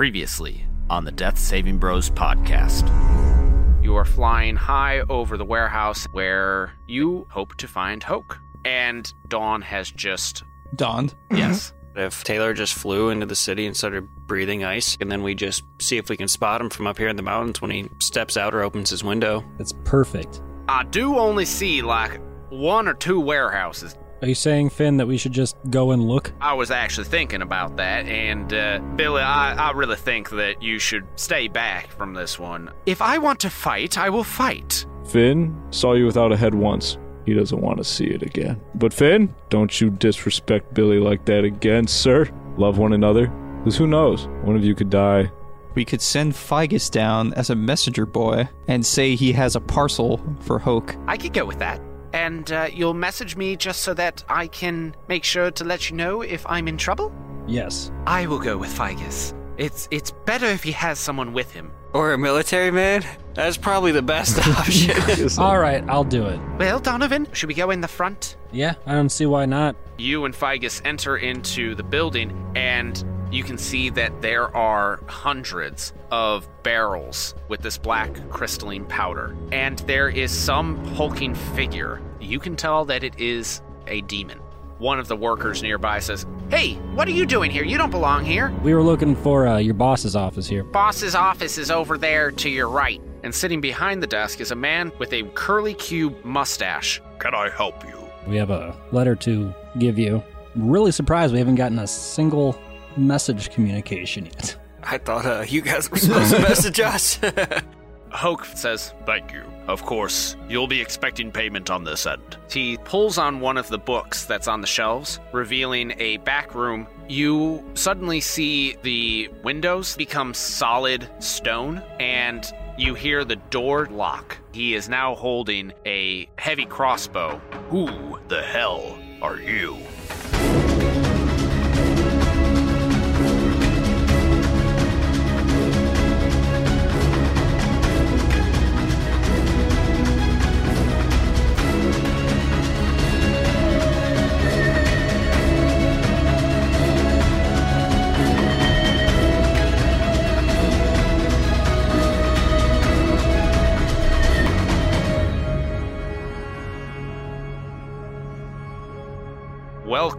Previously on the Death Saving Bros podcast. You are flying high over the warehouse where you hope to find Hoke. And dawn has just. Dawned. Yes. If Taylor just flew into the city and started breathing ice, and then we just see if we can spot him from up here in the mountains when he steps out or opens his window. That's perfect. I do only see like one or two warehouses. Are you saying, Finn, that we should just go and look? I was actually thinking about that, and uh, Billy, I, I really think that you should stay back from this one. If I want to fight, I will fight. Finn saw you without a head once. He doesn't want to see it again. But Finn, don't you disrespect Billy like that again, sir. Love one another. Because who knows? One of you could die. We could send Figus down as a messenger boy and say he has a parcel for Hoke. I could go with that. And uh, you'll message me just so that I can make sure to let you know if I'm in trouble? Yes. I will go with Figus. It's it's better if he has someone with him. Or a military man? That's probably the best option. All right, I'll do it. Well, Donovan, should we go in the front? Yeah, I don't see why not. You and Figus enter into the building, and you can see that there are hundreds of barrels with this black crystalline powder. And there is some hulking figure. You can tell that it is a demon. One of the workers nearby says, Hey, what are you doing here? You don't belong here. We were looking for uh, your boss's office here. Boss's office is over there to your right. And sitting behind the desk is a man with a curly cube mustache. Can I help you? We have a letter to give you. Really surprised we haven't gotten a single message communication yet. I thought uh, you guys were supposed to message us. Hoke says, Thank you. Of course, you'll be expecting payment on this end. He pulls on one of the books that's on the shelves, revealing a back room. You suddenly see the windows become solid stone, and you hear the door lock. He is now holding a heavy crossbow. Who the hell are you?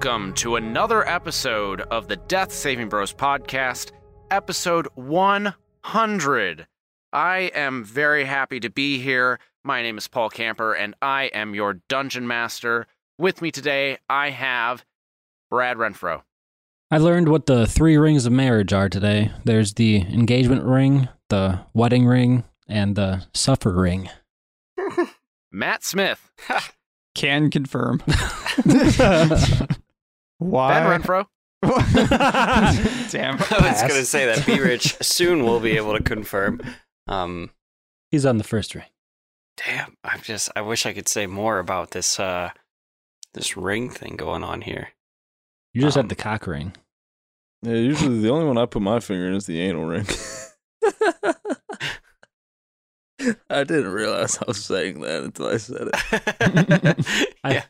Welcome to another episode of the Death Saving Bros podcast, episode 100. I am very happy to be here. My name is Paul Camper, and I am your dungeon master. With me today, I have Brad Renfro. I learned what the three rings of marriage are today. There's the engagement ring, the wedding ring, and the suffer ring. Matt Smith. Can confirm. Ben Why? Renfro. Damn. I was going to say that B Rich soon will be able to confirm. Um, He's on the first ring. damn, I'm just, I wish I could say more about this, uh, this ring thing going on here. You just Um, have the cock ring. Yeah, usually the only one I put my finger in is the anal ring. I didn't realize I was saying that until I said it. I- yeah.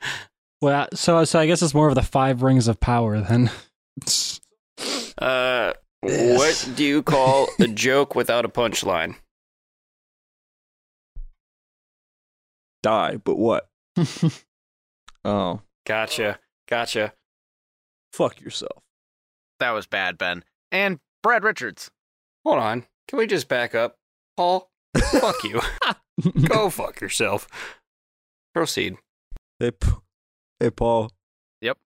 Well, so so I guess it's more of the five rings of power then. Uh, what do you call a joke without a punchline? Die, but what? Oh, Gotcha. Gotcha. fuck yourself. That was bad, Ben. And Brad Richards. Hold on. Can we just back up? Paul, fuck you. Go fuck yourself. Proceed. Hey, P- hey, Paul. Yep.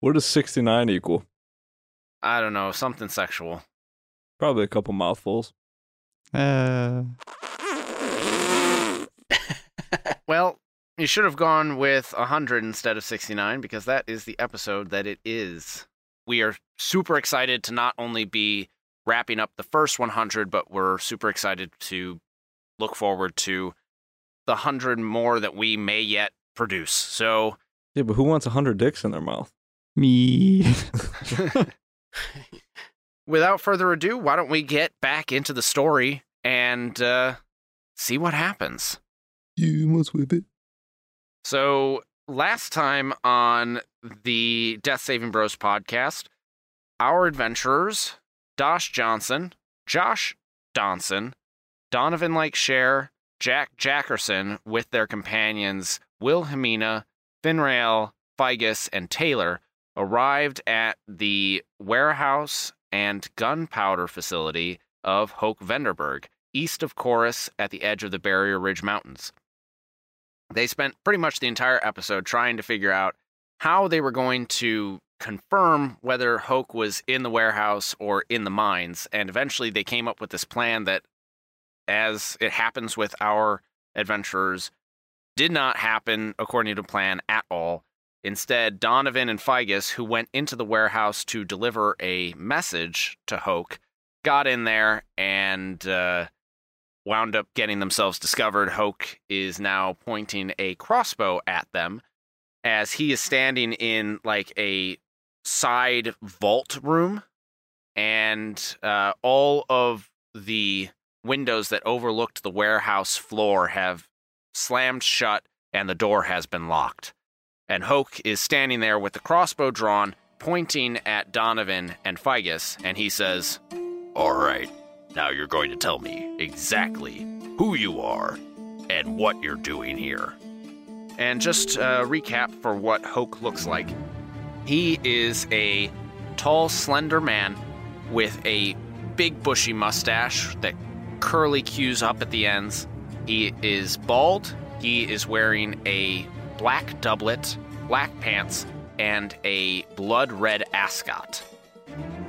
What does 69 equal? I don't know, something sexual. Probably a couple mouthfuls. Uh, Well, you should have gone with 100 instead of 69 because that is the episode that it is. We are super excited to not only be wrapping up the first 100, but we're super excited to look forward to the 100 more that we may yet produce. So, Yeah, but who wants 100 dicks in their mouth? me. without further ado, why don't we get back into the story and uh, see what happens? You must whip it. So, last time on the Death Saving Bros podcast, our adventurers Dosh Johnson, Josh Donson, Donovan Like Share, Jack Jackerson with their companions Wilhelmina, Finrail, Figus, and Taylor arrived at the warehouse and gunpowder facility of Hoke Vanderberg, east of Chorus at the edge of the Barrier Ridge Mountains. They spent pretty much the entire episode trying to figure out how they were going to confirm whether Hoke was in the warehouse or in the mines, and eventually they came up with this plan that, as it happens with our adventurers, did not happen according to plan at all. Instead, Donovan and Figus, who went into the warehouse to deliver a message to Hoke, got in there and uh, wound up getting themselves discovered. Hoke is now pointing a crossbow at them as he is standing in like a side vault room, and uh, all of the windows that overlooked the warehouse floor have slammed shut and the door has been locked. And Hoke is standing there with the crossbow drawn, pointing at Donovan and Figus, and he says, All right, now you're going to tell me exactly who you are and what you're doing here. And just a recap for what Hoke looks like. He is a tall, slender man with a big, bushy mustache that curly cues up at the ends. He is bald. He is wearing a black doublet, black pants, and a blood red ascot.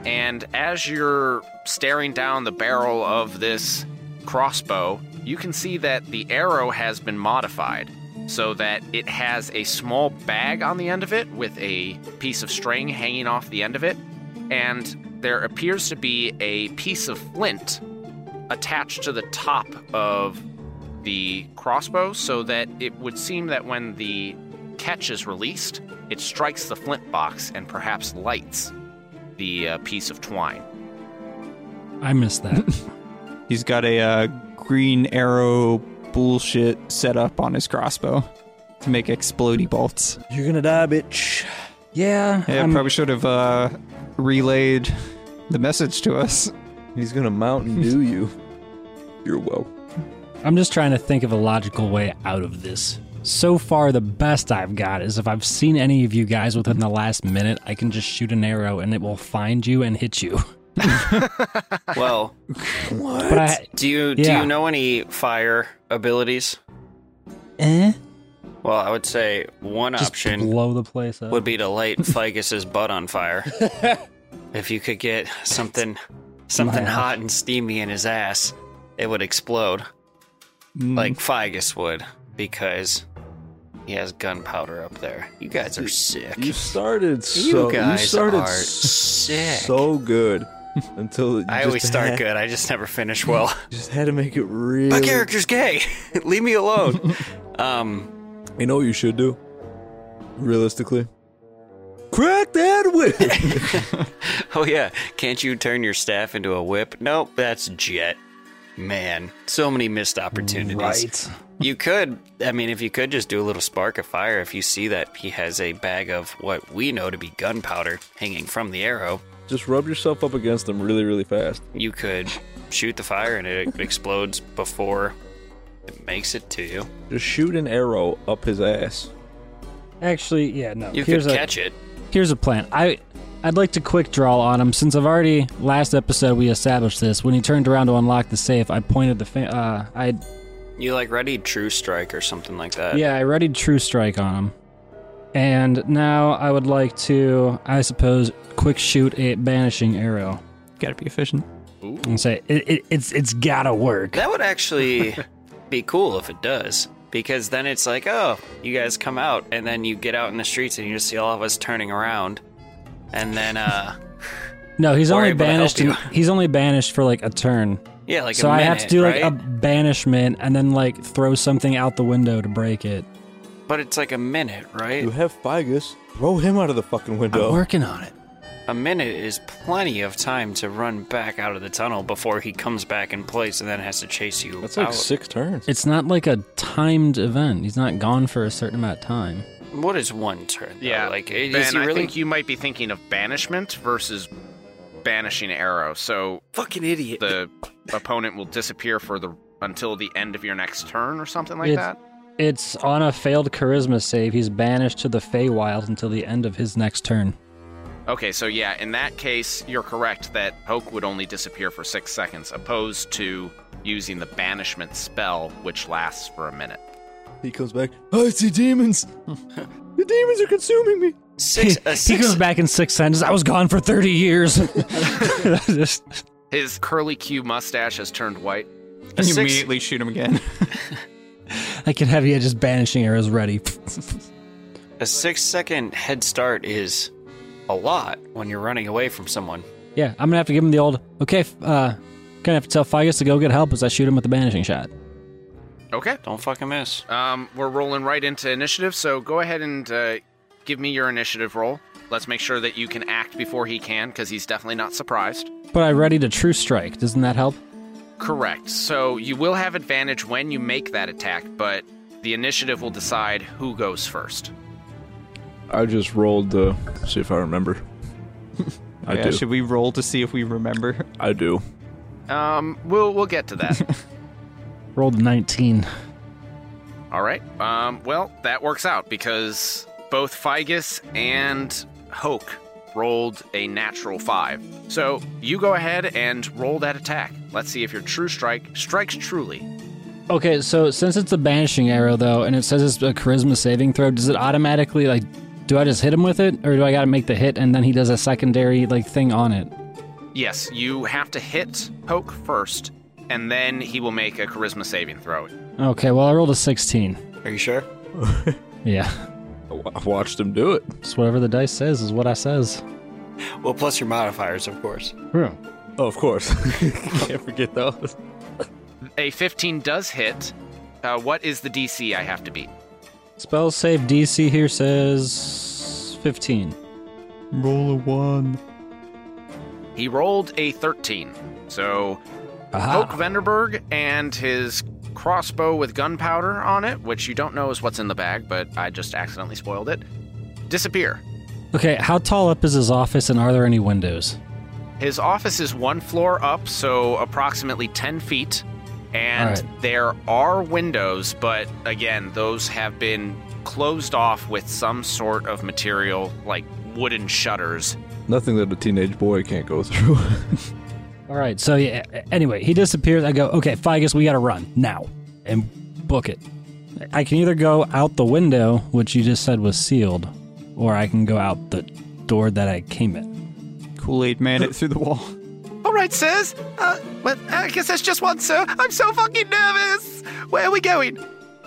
And as you're staring down the barrel of this crossbow, you can see that the arrow has been modified so that it has a small bag on the end of it with a piece of string hanging off the end of it. And there appears to be a piece of flint attached to the top of the crossbow so that it would seem that when the catch is released, it strikes the flint box and perhaps lights the uh, piece of twine. I missed that. He's got a uh, green arrow bullshit set up on his crossbow to make explodey bolts. You're gonna die, bitch. yeah, Yeah, I'm- probably should have uh, relayed the message to us. He's gonna Mountain Dew you. You're welcome. I'm just trying to think of a logical way out of this. So far, the best I've got is if I've seen any of you guys within the last minute, I can just shoot an arrow and it will find you and hit you. Well, But I, do you do Yeah. you know any fire abilities? eh? Well, I would say one Just option blow the place up. would be to light Figus's butt on fire. if you could get something something My- hot and steamy in his ass, it would explode Mm. like Figus would because he has gunpowder up there. You guys are sick. You started so. guys started are sick. so good until you I always start had, good. I just never finish well. Just had to make it real. My character's gay. Leave me alone. um, You know what you should do? Realistically, crack that whip. oh yeah, can't you turn your staff into a whip? Nope, that's jet. Man, so many missed opportunities. right. You could, I mean, if you could just do a little spark of fire, if you see that he has a bag of what we know to be gunpowder hanging from the arrow, just rub yourself up against them really, really fast. you could shoot the fire and it explodes before it makes it to you. Just shoot an arrow up his ass. Actually, yeah, no. You here's could a, catch it. Here's a plan. I I'd like to quick draw on him since I've already last episode we established this. When he turned around to unlock the safe, I pointed the fa- uh I You like ready true strike or something like that. yeah, I readied True Strike on him. And now I would like to, I suppose, quick shoot a banishing arrow Gotta be efficient. and say it, it, it's it's gotta work. That would actually be cool if it does. Because then it's like, oh, you guys come out, and then you get out in the streets and you just see all of us turning around. And then, uh, No, he's only able to help banished. you. In, he's only banished for like a turn. yeah, like so a I minute, have to do like a banishment and then like throw something out the window to break it. But it's like a minute, right? You have Figus. Throw him out of the fucking window. I'm window. working on it. A minute is plenty of time to run back out of the tunnel before he comes back in place and then has to chase you That's like out. six turns. It's not like a timed event. He's not gone for a certain amount of time. What is one turn? though? Yeah, like is Ben, he I think you might be thinking of banishment versus banishing arrow. So Fucking idiot. the opponent will disappear for the until the end of your next turn or something like It's- that. It's on a failed charisma save. He's banished to the Feywild until the end of his next turn. Okay, so yeah, in that case, you're correct that Hoke would only disappear for six seconds, opposed to using the banishment spell, which lasts for a minute. He comes back. I see demons. the demons are consuming me. Six, a he six, goes back in six sentences. I was gone for 30 years. Just- His curly Q mustache has turned white. And You six, immediately shoot him again. I can have you just banishing arrows ready. a six second head start is a lot when you're running away from someone. yeah, I'm gonna have to give him the old. Okay, f- uh, gonna have to tell Figus to go get help as I shoot him with the banishing shot. Okay. Don't fucking miss. Um, we're rolling right into initiative, so go ahead and uh, give me your initiative roll. Let's make sure that you can act before he can, because he's definitely not surprised. But I ready to true strike. Doesn't that help? Correct. So you will have advantage when you make that attack, but the initiative will decide who goes first. I just rolled to see if I remember. I yeah, do. Should we roll to see if we remember? I do. Um, we'll we'll get to that. Rolled a 19. All right. Um, well, that works out because both Figus and Hoke rolled a natural five. So you go ahead and roll that attack. Let's see if your true strike strikes truly. Okay, so since it's a banishing arrow though, and it says it's a charisma saving throw, does it automatically like? Do I just hit him with it, or do I got to make the hit and then he does a secondary like thing on it? Yes, you have to hit Hoke first, and then he will make a charisma saving throw. Okay, well I rolled a 16. Are you sure? Yeah, I wa- I watched him do it. just whatever the dice says is what I says. Well, plus your modifiers, of course. Oh, of course. Can't forget those. A 15 does hit. Uh, what is the DC I have to beat? Spell save DC here says 15. Roll a one. He rolled a 13. So Aha. Hoke Vanderberg and his crossbow with gunpowder on it, which you don't know is what's in the bag, but I just accidentally spoiled it, disappear. Okay, how tall up is his office, and are there any windows? His office is one floor up, so approximately 10 feet. And Alright. there are windows, but again, those have been closed off with some sort of material, like wooden shutters. Nothing that a teenage boy can't go through. All right, so yeah. Anyway, he disappears. I go, okay, Figus, we got to run now and book it. I can either go out the window, which you just said was sealed, or I can go out the door that I came in. Kool Aid man it through the wall. All right, sirs. Uh, well, I guess that's just one, sir. I'm so fucking nervous. Where are we going?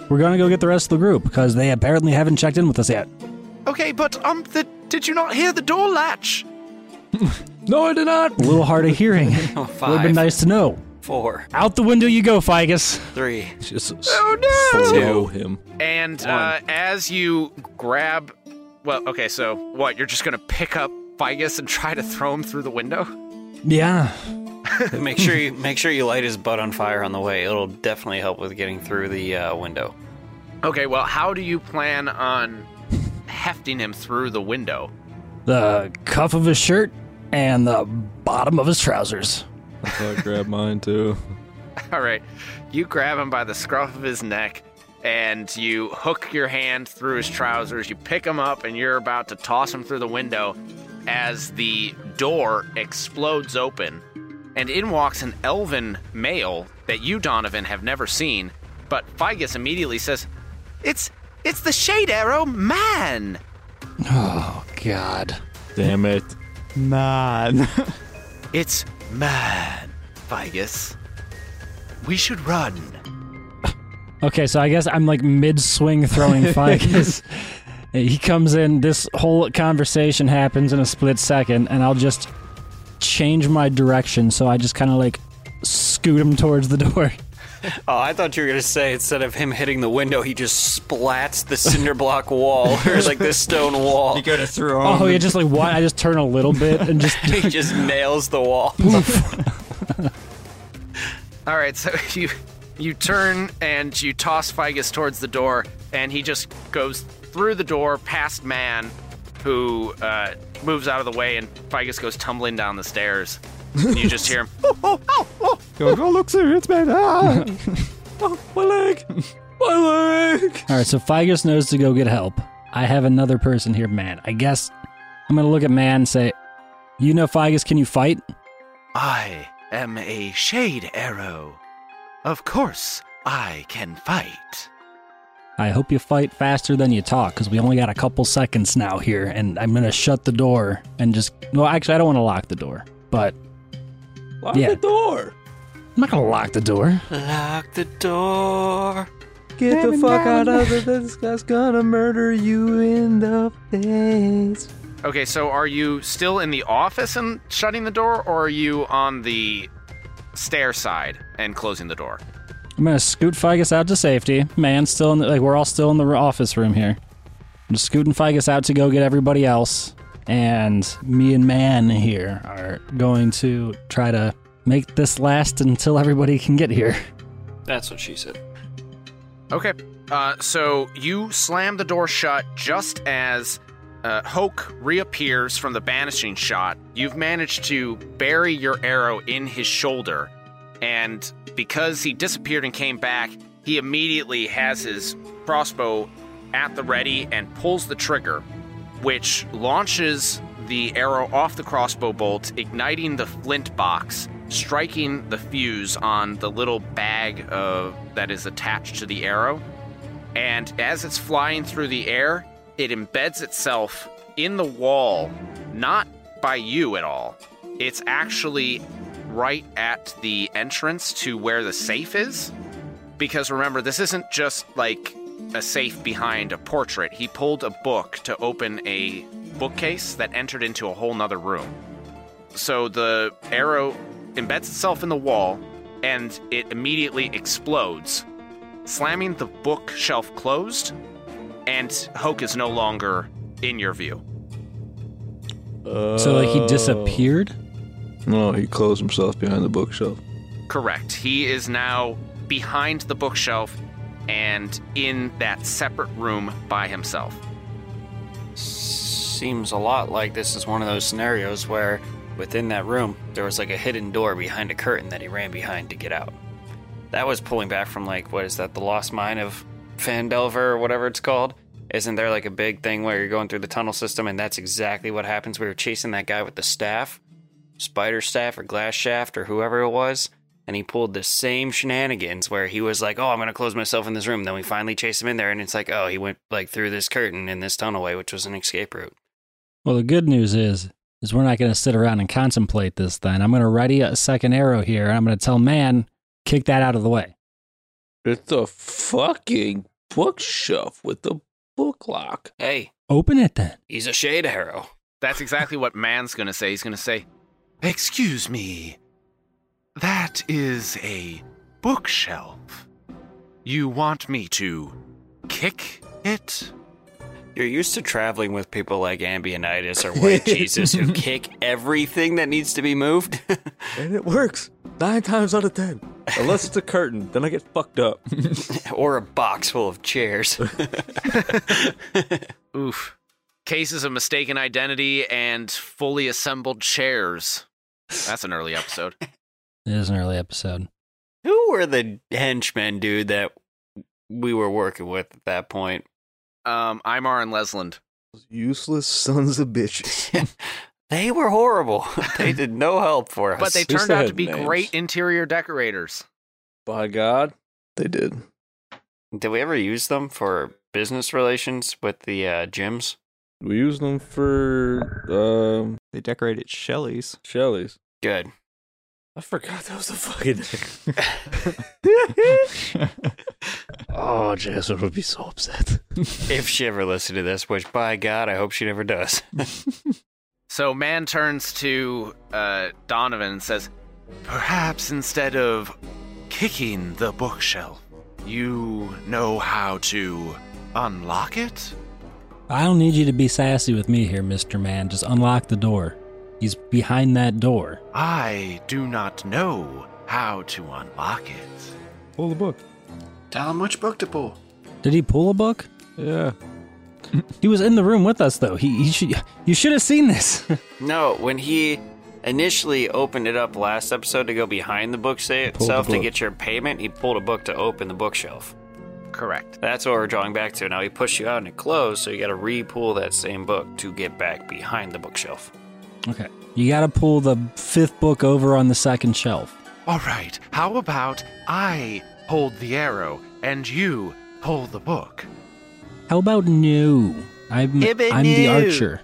We're gonna go get the rest of the group because they apparently haven't checked in with us yet. Okay, but um, the, did you not hear the door latch? no, I did not. A little hard of hearing. Oh, Would have five, been nice to know. four, Out the window you go, Figus. three. Just Oh no! slow him. And uh, as you grab, well, okay, so what? You're just gonna pick up Figus and try to throw him through the window? Yeah. make sure you make sure you light his butt on fire on the way. It'll definitely help with getting through the uh, window. Okay, well, how do you plan on hefting him through the window? The cuff of his shirt and the bottom of his trousers. That's how I grabbed mine too. All right, you grab him by the scruff of his neck. And you hook your hand through his trousers, you pick him up, and you're about to toss him through the window as the door explodes open. And in walks an elven male that you, Donovan, have never seen. But Figus immediately says, It's it's the Shade Arrow man! Oh, God. Damn it. Man. It's man, Figus. We should run. Okay, so I guess I'm like mid swing throwing Figus. he comes in, this whole conversation happens in a split second, and I'll just change my direction. So I just kind of like scoot him towards the door. Oh, I thought you were gonna say instead of him hitting the window, he just splats the cinder block wall or like the stone wall. you gotta throw him. Oh, yeah, just like what? I just turn a little bit and just. he just nails the wall. All right, so you you turn and you toss Figus towards the door, and he just goes through the door past man, who uh, moves out of the way, and Figus goes tumbling down the stairs. And you just hear him. Oh Go, oh, look, sir, it's bad. Ah. Oh, my leg! My leg! All right, so Figus knows to go get help. I have another person here, man. I guess I'm gonna look at man and say, "You know, Figus, can you fight?" I am a shade arrow. Of course, I can fight. I hope you fight faster than you talk, because we only got a couple seconds now here, and I'm gonna shut the door and just. Well, actually, I don't want to lock the door, but Lock Yeah. the door! I'm not gonna lock the door. Lock the door. Get the fuck out of the This guy's gonna murder you in the face. Okay, so are you still in the office and shutting the door, or are you on the stair side and closing the door? I'm gonna scoot Figus out to safety. Man, still in the, like we're all still in the office room here. I'm just scooting Figus out to go get everybody else, and me and Man here are going to try to make this last until everybody can get here. That's what she said. Okay. Uh, so you slam the door shut just as uh, Hoke reappears from the banishing shot. You've managed to bury your arrow in his shoulder, and because he disappeared and came back, he immediately has his crossbow at the ready and pulls the trigger, which launches the arrow off the crossbow bolt, igniting the flint box, striking the fuse on the little bag of, that is attached to the arrow. And as it's flying through the air, it embeds itself in the wall, not by you at all. It's actually right at the entrance to where the safe is. Because remember, this isn't just like a safe behind a portrait. He pulled a book to open a bookcase that entered into a whole nother room. So the arrow embeds itself in the wall and it immediately explodes, slamming the bookshelf closed, and Hoke is no longer in your view. So like he disappeared. No, he closed himself behind the bookshelf. Correct. He is now behind the bookshelf and in that separate room by himself. Seems a lot like this is one of those scenarios where within that room there was like a hidden door behind a curtain that he ran behind to get out. That was pulling back from like what is that, the lost mine of Phandelver or whatever it's called? Isn't there like a big thing where you're going through the tunnel system and that's exactly what happens? We were chasing that guy with the staff, spider staff or Glasstaff or whoever it was, and he pulled the same shenanigans where he was like, "Oh, I'm gonna close myself in this room." Then we finally chase him in there, and it's like, "Oh, he went like through this curtain in this tunnelway, which was an escape route." Well, the good news is, is we're not going to sit around and contemplate this. Then I'm going to ready a second arrow here, and I'm going to tell Man, kick that out of the way. It's a fucking bookshelf with a book lock. Hey, Open it then. he's a shade arrow. That's exactly what Man's going to say. He's going to say, Excuse me. That is a bookshelf. You want me to kick it? You're used to traveling with people like Ambionitis or White Jesus who kick everything that needs to be moved. And it works. Nine times out of ten. Unless it's a curtain, then I get fucked up. or a box full of chairs. oof. Cases of mistaken identity and fully assembled chairs. That's an early episode. It is an early episode. who were the henchmen, dude, that we were working with at that point? Um, Imar and Lesland. Useless sons of bitches. They were horrible. they did no help for us. But they turned they out to be names. great interior decorators. By God, they did. did we ever use them for business relations with the uh, gyms? We used them for um They decorated Shelley's. Shelley's. Good. I forgot that was a fucking Oh, Jasmine would be so upset. If she ever listened to this, which by God, I hope she never does. So man turns to uh, Donovan and says, Perhaps instead of kicking the bookshelf, you know how to unlock it? I don't need you to be sassy with me here, Mr. Man. Just unlock the door. He's behind that door. I do not know how to unlock it. Pull the book. Tell him which book to pull. Did he pull a book? Yeah. He was in the room with us, though. He, he should. You should have seen this. No, when he initially opened it up last episode to go behind the book sa- Pulled the itself to get your payment, he pulled a book to open the bookshelf. Correct. That's what we're drawing back to. Now he pushed you out and it closed, so you got to re-pull that same book to get back behind the bookshelf. Okay. You got to pull the fifth book over on the second shelf. All right, how about I hold the arrow and you pull the book? How about no? I'm Ibba I'm the archer.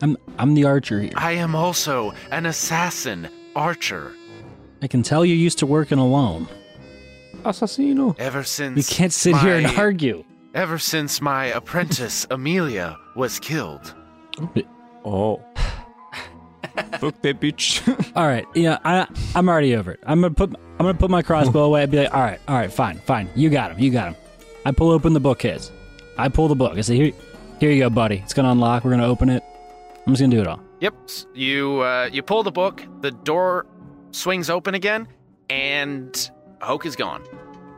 I'm I'm the archer here. I am also an assassin archer. I can tell you used to working alone. Assassino. Ever since We can't sit here and argue. Ever since my apprentice Amelia was killed. Oh. Fuck that bitch. All right, yeah, I I'm already over it. I'm gonna put I'm gonna put my crossbow away. and be like, all right, all right, fine, fine. You got him. You got him. I pull open the bookcase. I pull the book. I say, here, here you go, buddy. It's gonna unlock. We're gonna open it. I'm just gonna do it all. Yep. You uh, you pull the book, the door swings open again, and Hoke is gone.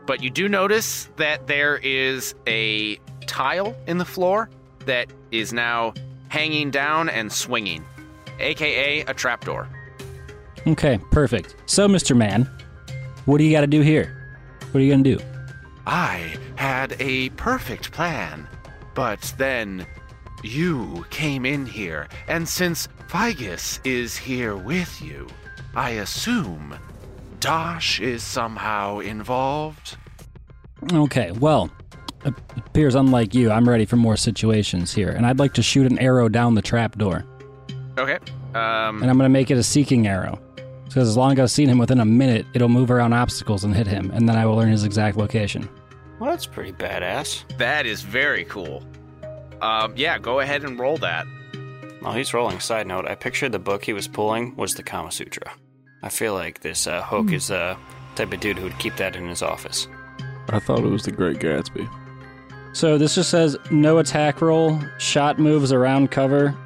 But you do notice that there is a tile in the floor that is now hanging down and swinging, aka a trapdoor. Okay, perfect. So, Mr. Man, what do you got to do here? What are you gonna do? I had a perfect plan, but then you came in here, and since Figus is here with you, I assume Dosh is somehow involved. Okay, well, it appears unlike you, I'm ready for more situations here, and I'd like to shoot an arrow down the trapdoor, Okay. Um, and I'm gonna make it a seeking arrow. Because as long as I've seen him within a minute, it'll move around obstacles and hit him, and then I will learn his exact location. Well, that's pretty badass. that is very cool. Um, yeah, go ahead and roll that. While he's rolling, side note, I pictured the book he was pulling was the Kama Sutra. I feel like this uh, Hoke is the type of dude who would keep that in his office. I thought it was the Great Gatsby. So this just says no attack roll, shot moves around cover,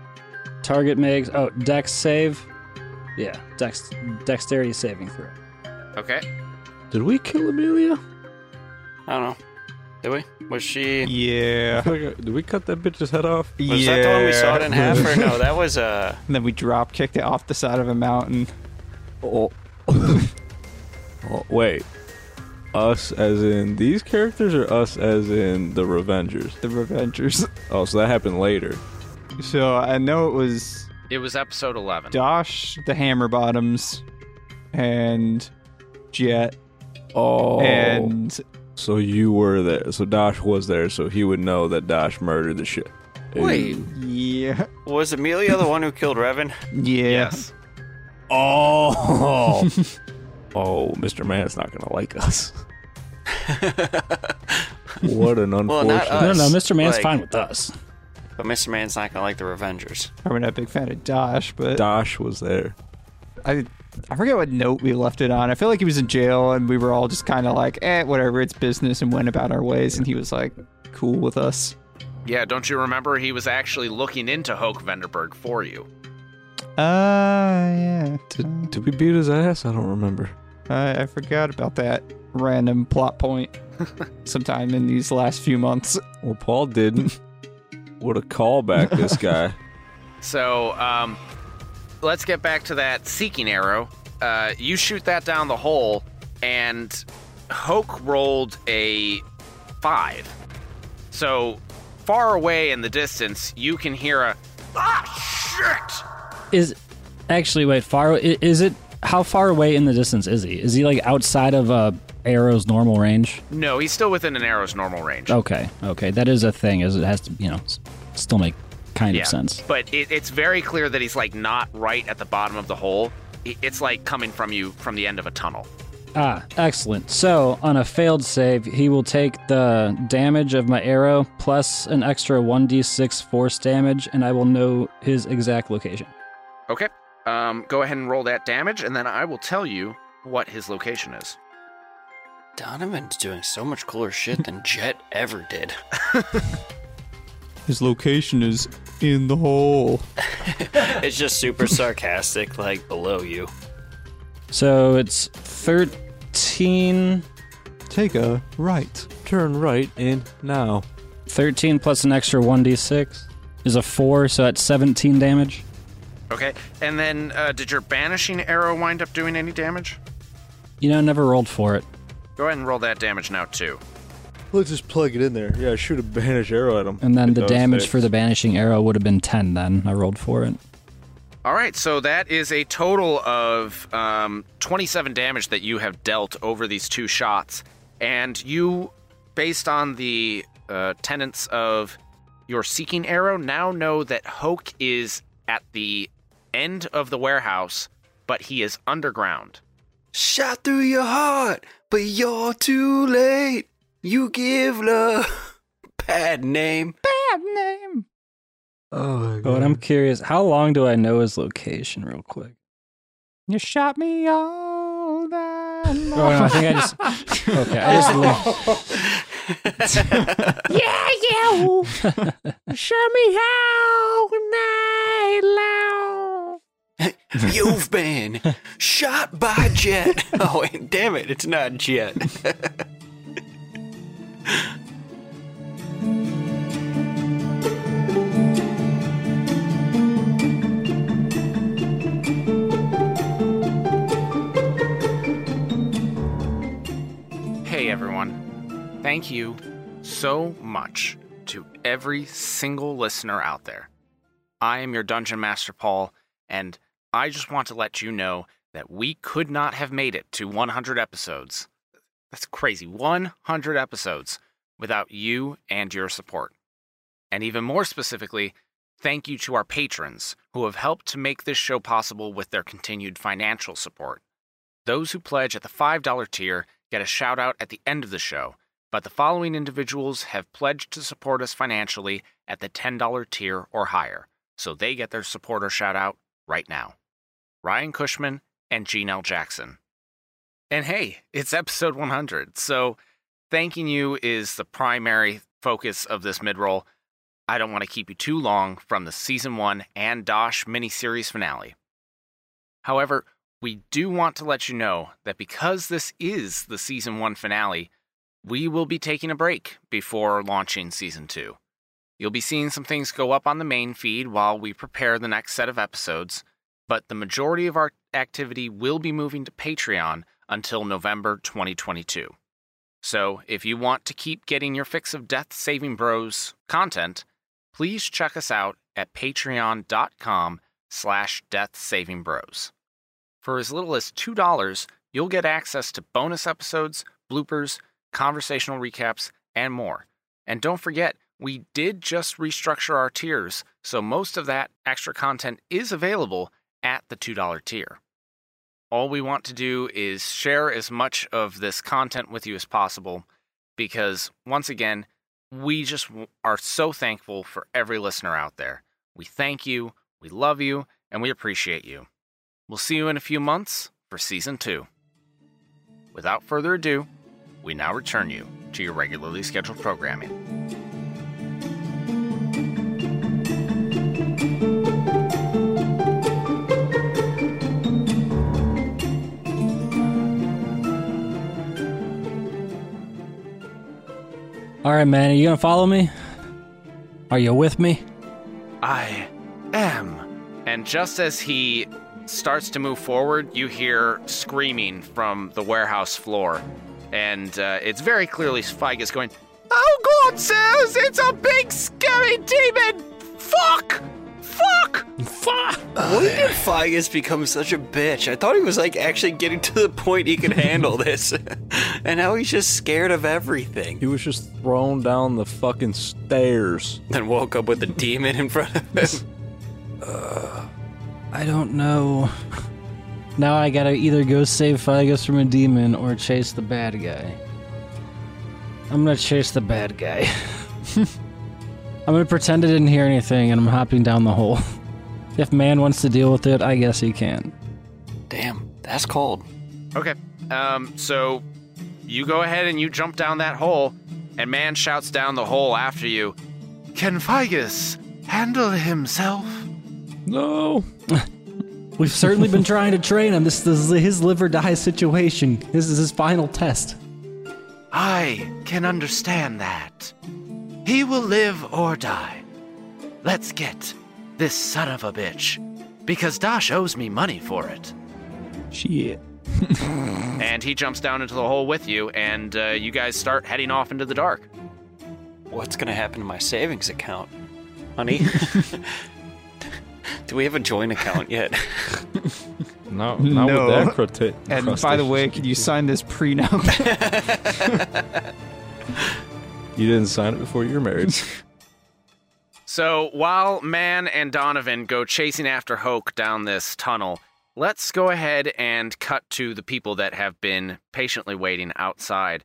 target makes oh dex save, yeah dex dexterity saving throw. Okay. Did we kill Amelia? I don't know. Did we? Was she? yeah. Did we cut that bitch's head off? Was that the one we saw it in half, or no? That was uh. And then we drop kicked it off the side of a mountain. Oh. oh. Wait. Us as in these characters or us as in the Revengers? The Revengers. Oh, so that happened later. So I know it was It was episode 11. Dosh, the Hammer Bottoms, and Jet, Oh. and so you were there. So Dosh was there, so he would know that Dosh murdered the shit. Wait, yeah, was Amelia the one who killed Revan? yeah. Yes. Oh. oh, Mr. Man's not gonna like us. what an unfortunate. Well, not no, no, Mr. Man's like- fine with us. But Mr. Man's not gonna like the Revengers. I'm not a big fan of Dosh, but Dosh was there. I I forget what note we left it on. I feel like he was in jail, and we were all just kind of like, eh, whatever, it's business, and went about our ways. And he was like, cool with us. Yeah, don't you remember he was actually looking into Hoke Vanderberg for you? Uh, yeah. Did, did we beat his ass? I don't remember. I, I forgot about that random plot point sometime in these last few months. Well, Paul didn't. What a callback, this guy. So, um, let's get back to that seeking arrow. Uh, you shoot that down the hole, and Hoke rolled a five. So, far away in the distance, you can hear a ah shit. Is actually wait far is it? How far away in the distance is he? Is he like outside of uh, arrow's normal range? No, he's still within an arrow's normal range. Okay, okay, that is a thing. Is it has to you know still make kind yeah, of sense. but it, it's very clear that he's like not right at the bottom of the hole. It's like coming from you from the end of a tunnel. Ah, excellent. So, on a failed save, he will take the damage of my arrow plus an extra 1d6 force damage, and I will know his exact location. Okay. Um, go ahead and roll that damage, and then I will tell you what his location is. Donovan's doing so much cooler shit than Jet ever did. His location is in the hole. It's just super sarcastic, like below you. So, it's 13. Take a right. Turn right in now. 13 plus an extra 1d6 is a 4, so that's 17 damage. Okay. And then, uh, did your banishing arrow wind up doing any damage? You know, never rolled for it. Go ahead and roll that damage now too. Let's just plug it in there. Yeah, shoot a banish arrow at him. And then It the does damage hit. for the banishing arrow would have been 10 then. I rolled for it. All right, so that is a total of um, 27 damage that you have dealt over these two shots. And you, based on the uh, tenets of your seeking arrow, now know that Hoke is at the end of the warehouse, but he is underground. Shot through your heart, but you're too late. You give love bad name. Bad name. Oh my oh, god. But I'm curious, how long do I know his location, real quick? You shot me all night long. Oh, no, I think I just. Okay, I just. Oh. yeah, yeah. Show me how night long. You've been shot by Jet. Oh, wait, damn it, it's not Jet. Hey everyone. Thank you so much to every single listener out there. I am your Dungeon Master Paul, and I just want to let you know that we could not have made it to 100 episodes. That's crazy. 100 episodes without you and your support. And even more specifically, thank you to our patrons who have helped to make this show possible with their continued financial support. Those who pledge at the $5 tier get a shout out at the end of the show, but the following individuals have pledged to support us financially at the $10 tier or higher, so they get their supporter shout out right now Ryan Cushman and Gene L. Jackson. And hey, it's episode 100, so thanking you is the primary focus of this midroll. I don't want to keep you too long from the season 1 and Dosh miniseries finale. However, we do want to let you know that because this is the season one finale, we will be taking a break before launching season two. You'll be seeing some things go up on the main feed while we prepare the next set of episodes, but the majority of our activity will be moving to Patreon until November 2022. So if you want to keep getting your fix of Death Saving Bros content, please check us out at patreon.com slash death saving bros. For as little as $2, you'll get access to bonus episodes, bloopers, conversational recaps, and more. And don't forget, we did just restructure our tiers, so most of that extra content is available at the $2 tier. All we want to do is share as much of this content with you as possible because, once again, we just are so thankful for every listener out there. We thank you, we love you, and we appreciate you. We'll see you in a few months for season two. Without further ado, we now return you to your regularly scheduled programming. All right, man. Are you gonna follow me? Are you with me? I am. And just as he starts to move forward, you hear screaming from the warehouse floor. And uh, it's very clearly Figus going, Oh God, sirs, it's a big scary demon! Fuck! Fuck! Fuck! When did Figus become such a bitch? I thought he was like actually getting to the point he could handle this. and now he's just scared of everything. He was just thrown down the fucking stairs. Then woke up with a demon in front of him. Uh, I don't know. Now I gotta either go save Figus from a demon or chase the bad guy. I'm gonna chase the bad guy. I'm gonna pretend I didn't hear anything and I'm hopping down the hole. If man wants to deal with it, I guess he can. Damn, that's cold. Okay. Um, so you go ahead and you jump down that hole, and man shouts down the hole after you. Can Figus handle himself? No. We've certainly been trying to train him. This, this is his live or die situation. This is his final test. I can understand that. He will live or die. Let's get this son of a bitch, because Dosh owes me money for it. Shit. And he jumps down into the hole with you, and uh, you guys start heading off into the dark. What's gonna happen to my savings account, honey? Do we have a joint account yet? no, not No. with that crota- And by the way, could you sign this prenup? You didn't sign it before you were married. So while Man and Donovan go chasing after Hoke down this tunnel, let's go ahead and cut to the people that have been patiently waiting outside.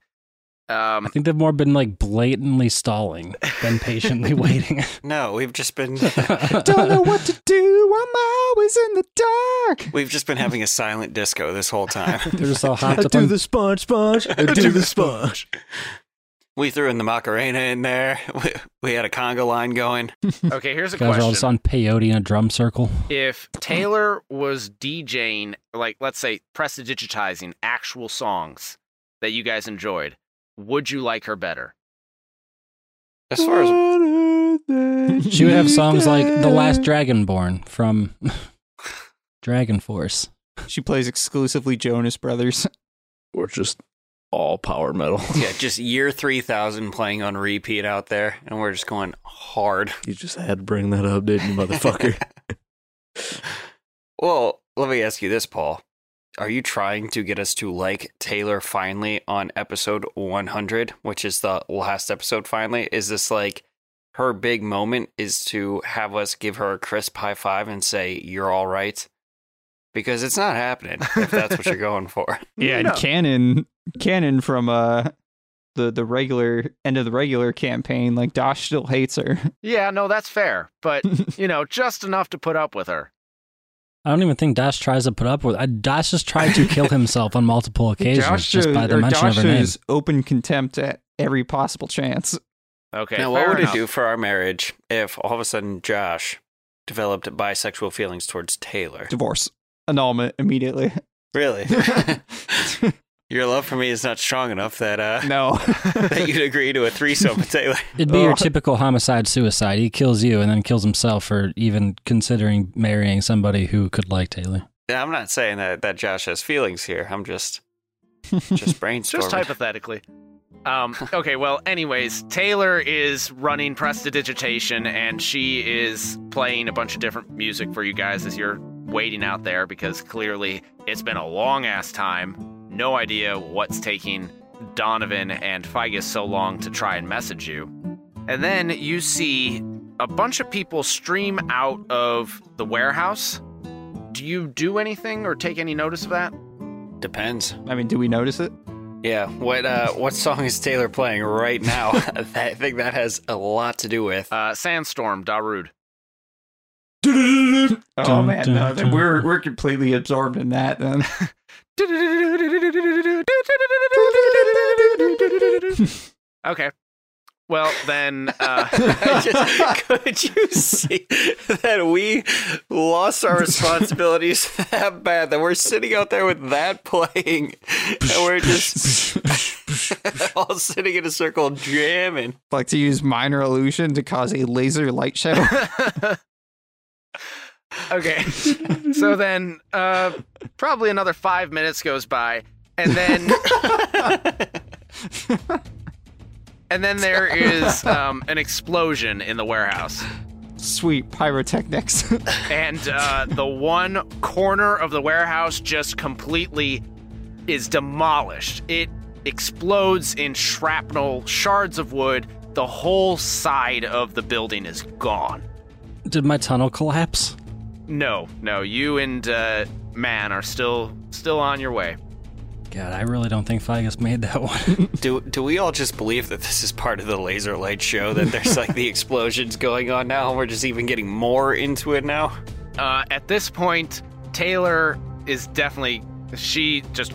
Um, I think they've more been like blatantly stalling than patiently waiting. No, we've just been Don't know what to do. I'm always in the dark. we've just been having a silent disco this whole time. They're just all hopped I up do on the sponge, sponge. I do the sponge. We threw in the Macarena in there. We, we had a conga line going. okay, here's a guys are all just question. on peyote in a drum circle. If Taylor was DJing, like let's say prestidigitizing actual songs that you guys enjoyed, would you like her better? As far as She would have songs like "The Last Dragonborn" from Dragon Force. She plays exclusively Jonas Brothers. Or just all power metal. yeah, just year three thousand playing on repeat out there, and we're just going hard. You just had to bring that up, didn't you, motherfucker? Well, let me ask you this, Paul. Are you trying to get us to like Taylor finally on episode 100, which is the last episode finally? Is this like her big moment is to have us give her a crisp high five and say, you're all right? Because it's not happening if that's what you're going for. Yeah, No. and Canon, Canon from uh the the regular end of the regular campaign, like Dosh still hates her. Yeah, no, that's fair, but you know, just enough to put up with her. I don't even think Dash tries to put up with. I, Dash has tried to kill himself on multiple occasions just by the or mention of her name. Open contempt at every possible chance. Okay. now, what would enough. it do for our marriage if all of a sudden Josh developed bisexual feelings towards Taylor? Divorce, annulment immediately. Really? Your love for me is not strong enough that uh, no. that you'd agree to a threesome with Taylor. It'd be your Oh. typical homicide suicide. He kills you and then kills himself for even considering marrying somebody who could like Taylor. Yeah, I'm not saying that, that Josh has feelings here. I'm just just brainstorming. Just hypothetically. Um, okay, well, anyways, Taylor is running prestidigitation and she is playing a bunch of different music for you guys as you're waiting out there because clearly it's been a long ass time. No idea what's taking Donovan and Figus so long to try and message you. And then you see a bunch of people stream out of the warehouse. Do you do anything or take any notice of that? Depends. I mean, do we notice it? Yeah. What uh, what song is Taylor playing right now? I think that has a lot to do with. Uh, Sandstorm, Darude. Oh man, no, we're we're completely absorbed in that. Then okay. Well, then, uh, Just- could you see that we lost our responsibilities that bad that we're sitting out there with that playing and we're just all sitting in a circle jamming? like to use minor illusion to cause a laser light show. Okay. So then, uh, probably another five minutes goes by, and then, and then there is um, an explosion in the warehouse. Sweet pyrotechnics. and uh, the one corner of the warehouse just completely is demolished. It explodes in shrapnel, shards of wood. The whole side of the building is gone. Did my tunnel collapse? No, no, you and uh, Man are still still on your way. God, I really don't think Figus made that one. Do do we all just believe that this is part of the laser light show? That there's like the explosions going on now, and we're just even getting more into it now? Uh, at this point, Taylor is definitely she just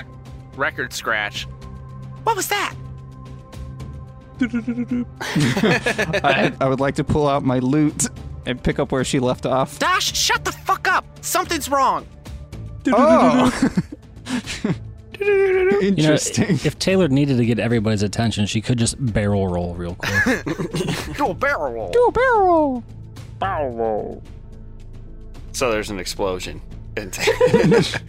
record scratch. What was that? I, I would like to pull out my lute and pick up where she left off. Dash, shut the fuck up! Something's wrong. Oh, You know, Interesting. if Taylor needed to get everybody's attention, she could just barrel roll real quick. Do a barrel roll. Do a barrel. Roll. Barrel roll. So there's an explosion. And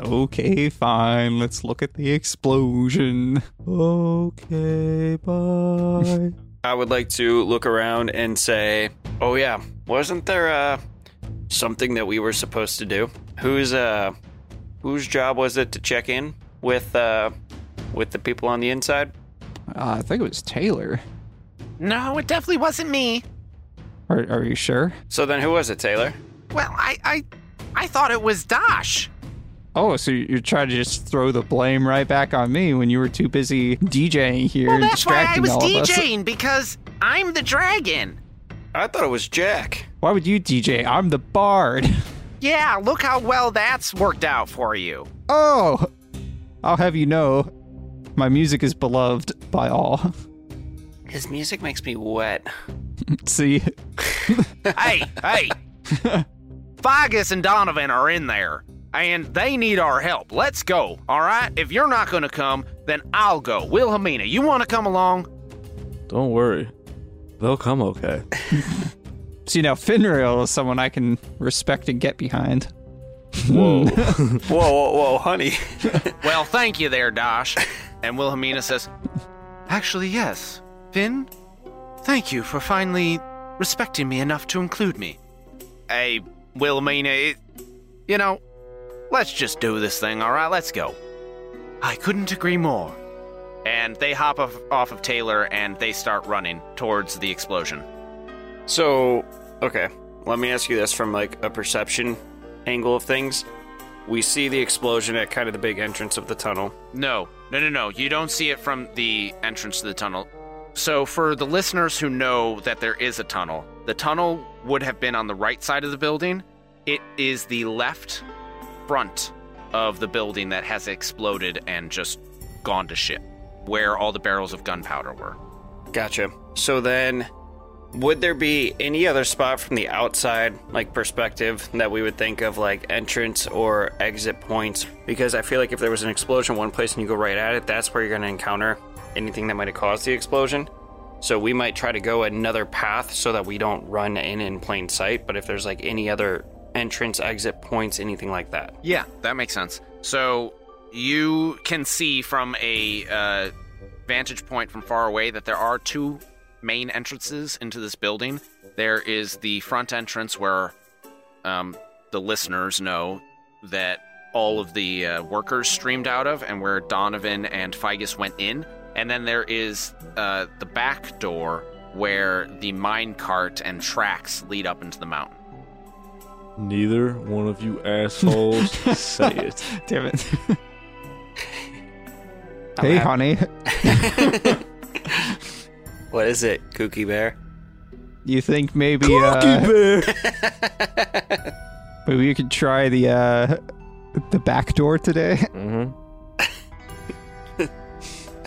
Okay, fine. Let's look at the explosion. Okay, bye. I would like to look around and say, "Oh yeah, wasn't there uh something that we were supposed to do? Whose uh whose job was it to check in with uh with the people on the inside?" Uh, I think it was Taylor. No, it definitely wasn't me. Are, are you sure? So then who was it, Taylor? Well, I, I, I thought it was Dash. Oh, so you're trying to just throw the blame right back on me when you were too busy DJing here Well, and that's why I was all of us? DJing because I'm the dragon. I thought it was Jack. Why would you DJ? I'm the bard. Yeah, look how well that's worked out for you. Oh, I'll have you know, my music is beloved by all. His music makes me wet. See, hey, hey. Figus and Donovan are in there, and they need our help. Let's go, all right? If you're not going to come, then I'll go. Wilhelmina, you want to come along? Don't worry. They'll come okay. see now Finrail is someone I can respect and get behind. Whoa. Hmm. Whoa, whoa, whoa, honey. Well, thank you there, Dosh. And Wilhelmina says, Actually, yes. Finn, thank you for finally respecting me enough to include me. Hey, Wilhelmina, it, You know, let's just do this thing, all right? Let's go. I couldn't agree more. and they hop off, off of Taylor and they start running towards the explosion. So, okay, let me ask you this from like a perception angle of things. We see the explosion at kind of the big entrance of the tunnel. No, no, no, no. You don't see it from the entrance to the tunnel. So, for the listeners who know that there is a tunnel, the tunnel would have been on the right side of the building. It is the left front of the building that has exploded and just gone to shit, where all the barrels of gunpowder were. Gotcha. So then, would there be any other spot from the outside, like perspective, that we would think of like entrance or exit points? Because I feel like if there was an explosion one place and you go right at it, that's where you're going to encounter anything that might have caused the explosion. So we might try to go another path so that we don't run in in plain sight. But if there's like any other entrance, exit points, anything like that. Yeah, that makes sense. So you can see from a uh, vantage point from far away that there are two main entrances into this building. There is the front entrance where um, the listeners know that all of the uh, workers streamed out of, and where Donovan and Figus went in. And then there is uh, the back door where the mine cart and tracks lead up into the mountain. Neither one of you assholes say it. Damn it. hey, honey, What is it, Kooky Bear? you think maybe uh, Bear? maybe you could try the uh, the back door today? hmm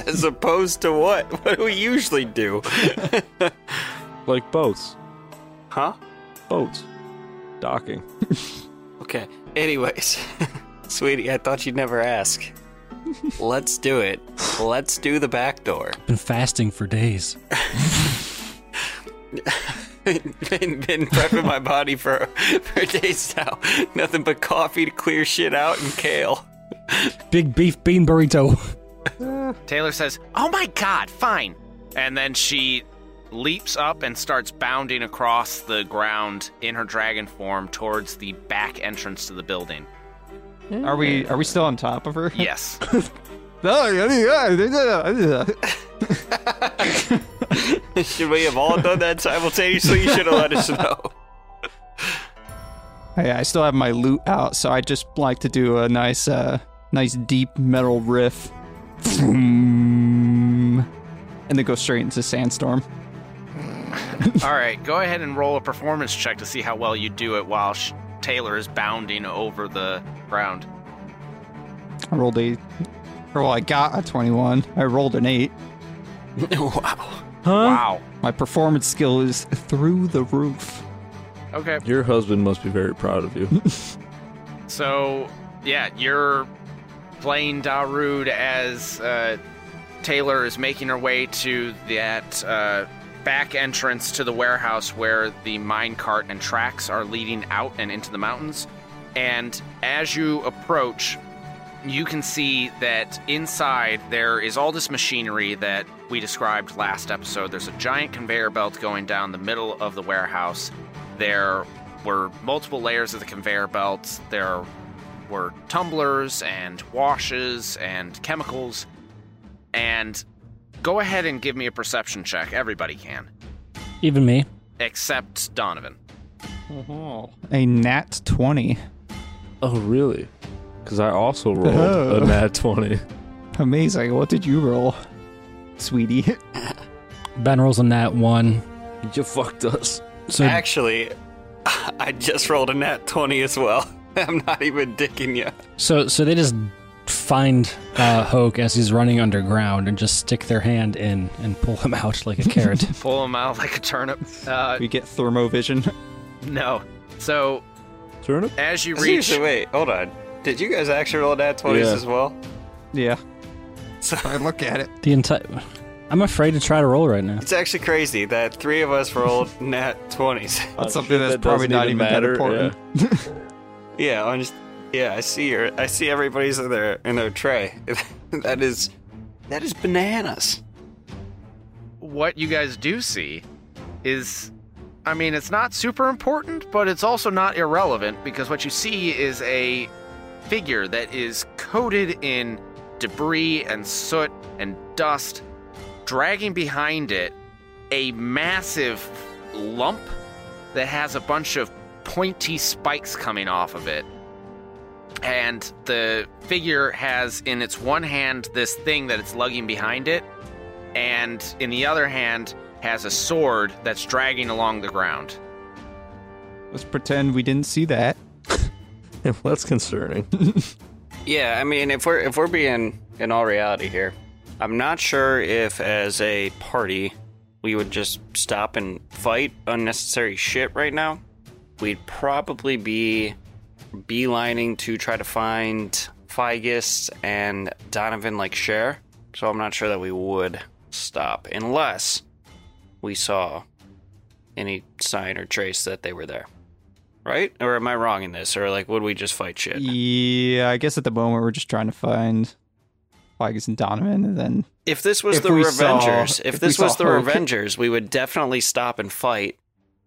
As opposed to what? What do we usually do? Like boats. huh? Boats. Docking. Okay. Anyways, sweetie, I thought you'd never ask. Let's do it. Let's do the back door. Been fasting for days. been, been prepping my body for for days now. Nothing but coffee to clear shit out and kale. Big beef bean burrito. Taylor says, Oh my god, fine. And then she leaps up and starts bounding across the ground in her dragon form towards the back entrance to the building. Are we are we still on top of her? Yes. Should we have all done that simultaneously? You should have let us know. Hey, I still have my lute out, so I just like to do a nice, uh, nice deep metal riff, and then go straight into sandstorm. All right, go ahead and roll a performance check to see how well you do it while sh- Taylor is bounding over the ground. I rolled a, well, I got a twenty-one. I rolled an eight. wow. Huh? Wow. My performance skill is through the roof. Okay. Your husband must be very proud of you. So, yeah, you're playing Darude as uh, Taylor is making her way to that uh, back entrance to the warehouse where the minecart and tracks are leading out and into the mountains. And as you approach, you can see that inside there is all this machinery that we described last episode. There's a giant conveyor belt going down the middle of the warehouse. There were multiple layers of the conveyor belt. There were tumblers and washes and chemicals. And go ahead and give me a perception check. Everybody can, Even me. except Donovan. Mm-hmm. A nat 20. Oh, really? Because I also rolled Oh. a nat 20. Amazing. What did you roll, sweetie? Ben rolls a nat one. You fucked us. So Actually, I just rolled a nat 20 as well. I'm not even dicking you. So, so they just find uh, Hoke as he's running underground and just stick their hand in and pull him out like a carrot. Pull him out like a turnip. Uh, we get thermovision. no. So Turnip? as you reach, Seriously, wait, hold on. Did you guys actually roll nat 20s Yeah. as well? yeah. So I look at it. the entire. I'm afraid to try to roll right now. it's actually crazy that three of us rolled nat 20s. That's Oh, something shit, that's that probably doesn't even even that matter, important. Yeah, I'm just yeah, I see I see everybody's in their in their tray. that is that is bananas. what you guys do see is I mean, it's not super important, but it's also not irrelevant because what you see is a figure that is coated in debris and soot and dust, dragging behind it a massive lump that has a bunch of pointy spikes coming off of it. And the figure has in its one hand this thing that it's lugging behind it, and in the other hand has a sword that's dragging along the ground. Let's pretend we didn't see that. well, that's concerning. Yeah, I mean if we're if we're being in all reality here, I'm not sure if as a party we would just stop and fight unnecessary shit right now. We'd probably be beelining to try to find Figus and Donovan like share. So I'm not sure that we would stop unless we saw any sign or trace that they were there. Right? Or am I wrong in this? Or like would we just fight shit? Yeah, I guess at the moment we're just trying to find Figus and Donovan, and then If this was If the we saw- Revengers, if, if this was the Hulk. Revengers, we would definitely stop and fight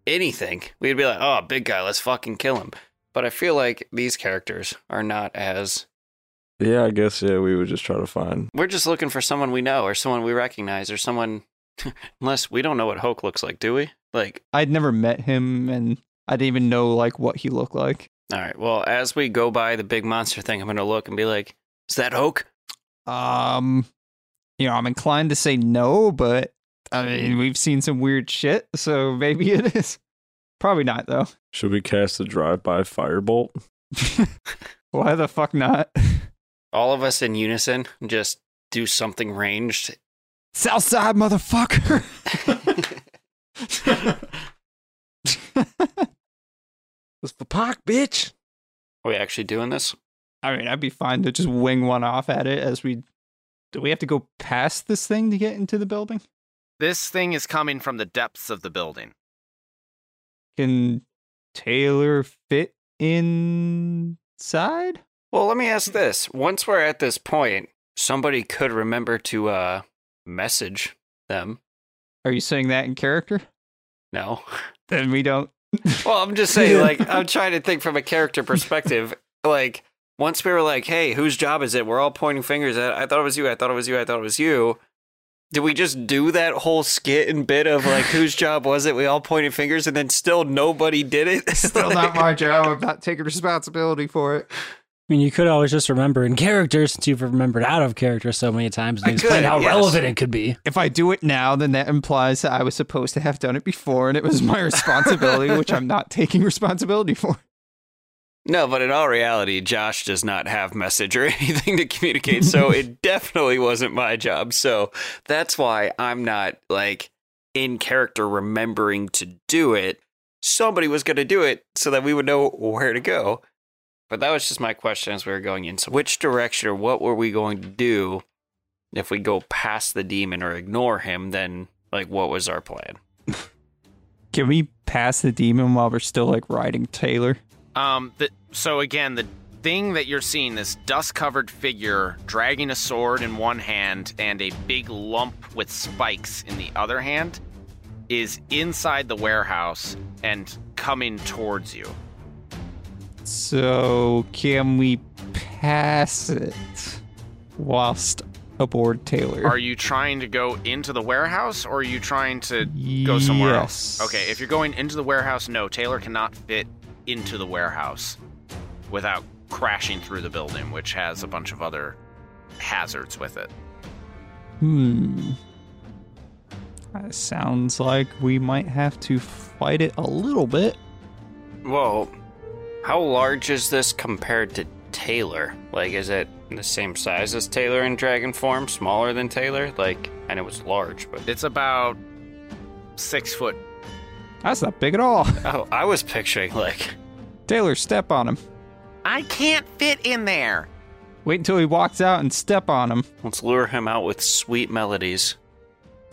anything. We'd be like, "Oh, big guy, let's fucking kill him." But I feel like these characters are not as. yeah, I guess, yeah, we would just try to find. We're just looking for someone we know, or someone we recognize, or someone. Unless we don't know what Hulk looks like, do we? Like, I'd never met him, and I didn't even know like what he looked like. all right. Well, as we go by the big monster thing, I'm gonna look and be like, "Is that Hulk?" Um, you know, I'm inclined to say no, but I mean, we've seen some weird shit, so maybe it is. Probably not though. Should we cast a drive-by firebolt? Why the fuck not? All of us in unison just do something ranged. Southside motherfucker. It's the park, bitch. Are we actually doing this? I mean, I'd be fine to just wing one off at it as we. Do we have to go past this thing to get into the building? This thing is coming from the depths of the building. Can Taylor fit inside? Well, let me ask this. Once we're at this point, somebody could remember to uh message them. Are you saying that in character? No. Then we don't. Well, I'm just saying like I'm trying to think from a character perspective. Like once we were like, "Hey, whose job is it?" We're all pointing fingers at. I thought it was you. I thought it was you. I thought it was you. Did we just do that whole skit and bit of like whose job was it? We all pointed fingers and then still nobody did it. Still not my job. I'm not taking responsibility for it. I mean, you could always just remember in character since you've remembered out of character so many times I and explain could, how yes. relevant it could be. If I do it now, then that implies that I was supposed to have done it before and it was my responsibility, which I'm not taking responsibility for. No, but in all reality, Josh does not have message or anything to communicate, so it definitely wasn't my job. So that's why I'm not like in character remembering to do it. Somebody was going to do it so that we would know where to go. But that was just my question as we were going in. So, which direction or what were we going to do if we go past the demon or ignore him? Then, like, what was our plan? Can we pass the demon while we're still like riding Taylor? Um, the, so again, the thing that you're seeing, this dust-covered figure dragging a sword in one hand and a big lump with spikes in the other hand, is inside the warehouse and coming towards you. So can we pass it whilst aboard Taylor? Are you trying to go into the warehouse or are you trying to go somewhere else? Okay, if you're going into the warehouse, no, Taylor cannot fit into the warehouse without crashing through the building, which has a bunch of other hazards with it. Hmm. That sounds like we might have to fight it a little bit. Well, how large is this compared to Taylor? Like, is it the same size as Taylor in dragon form? Smaller than Taylor? Like, and it was large, but. It's about six foot. That's not big at all. Oh, I was picturing, like. Taylor, step on him. I can't fit in there. Wait until he walks out and step on him. Let's lure him out with sweet melodies.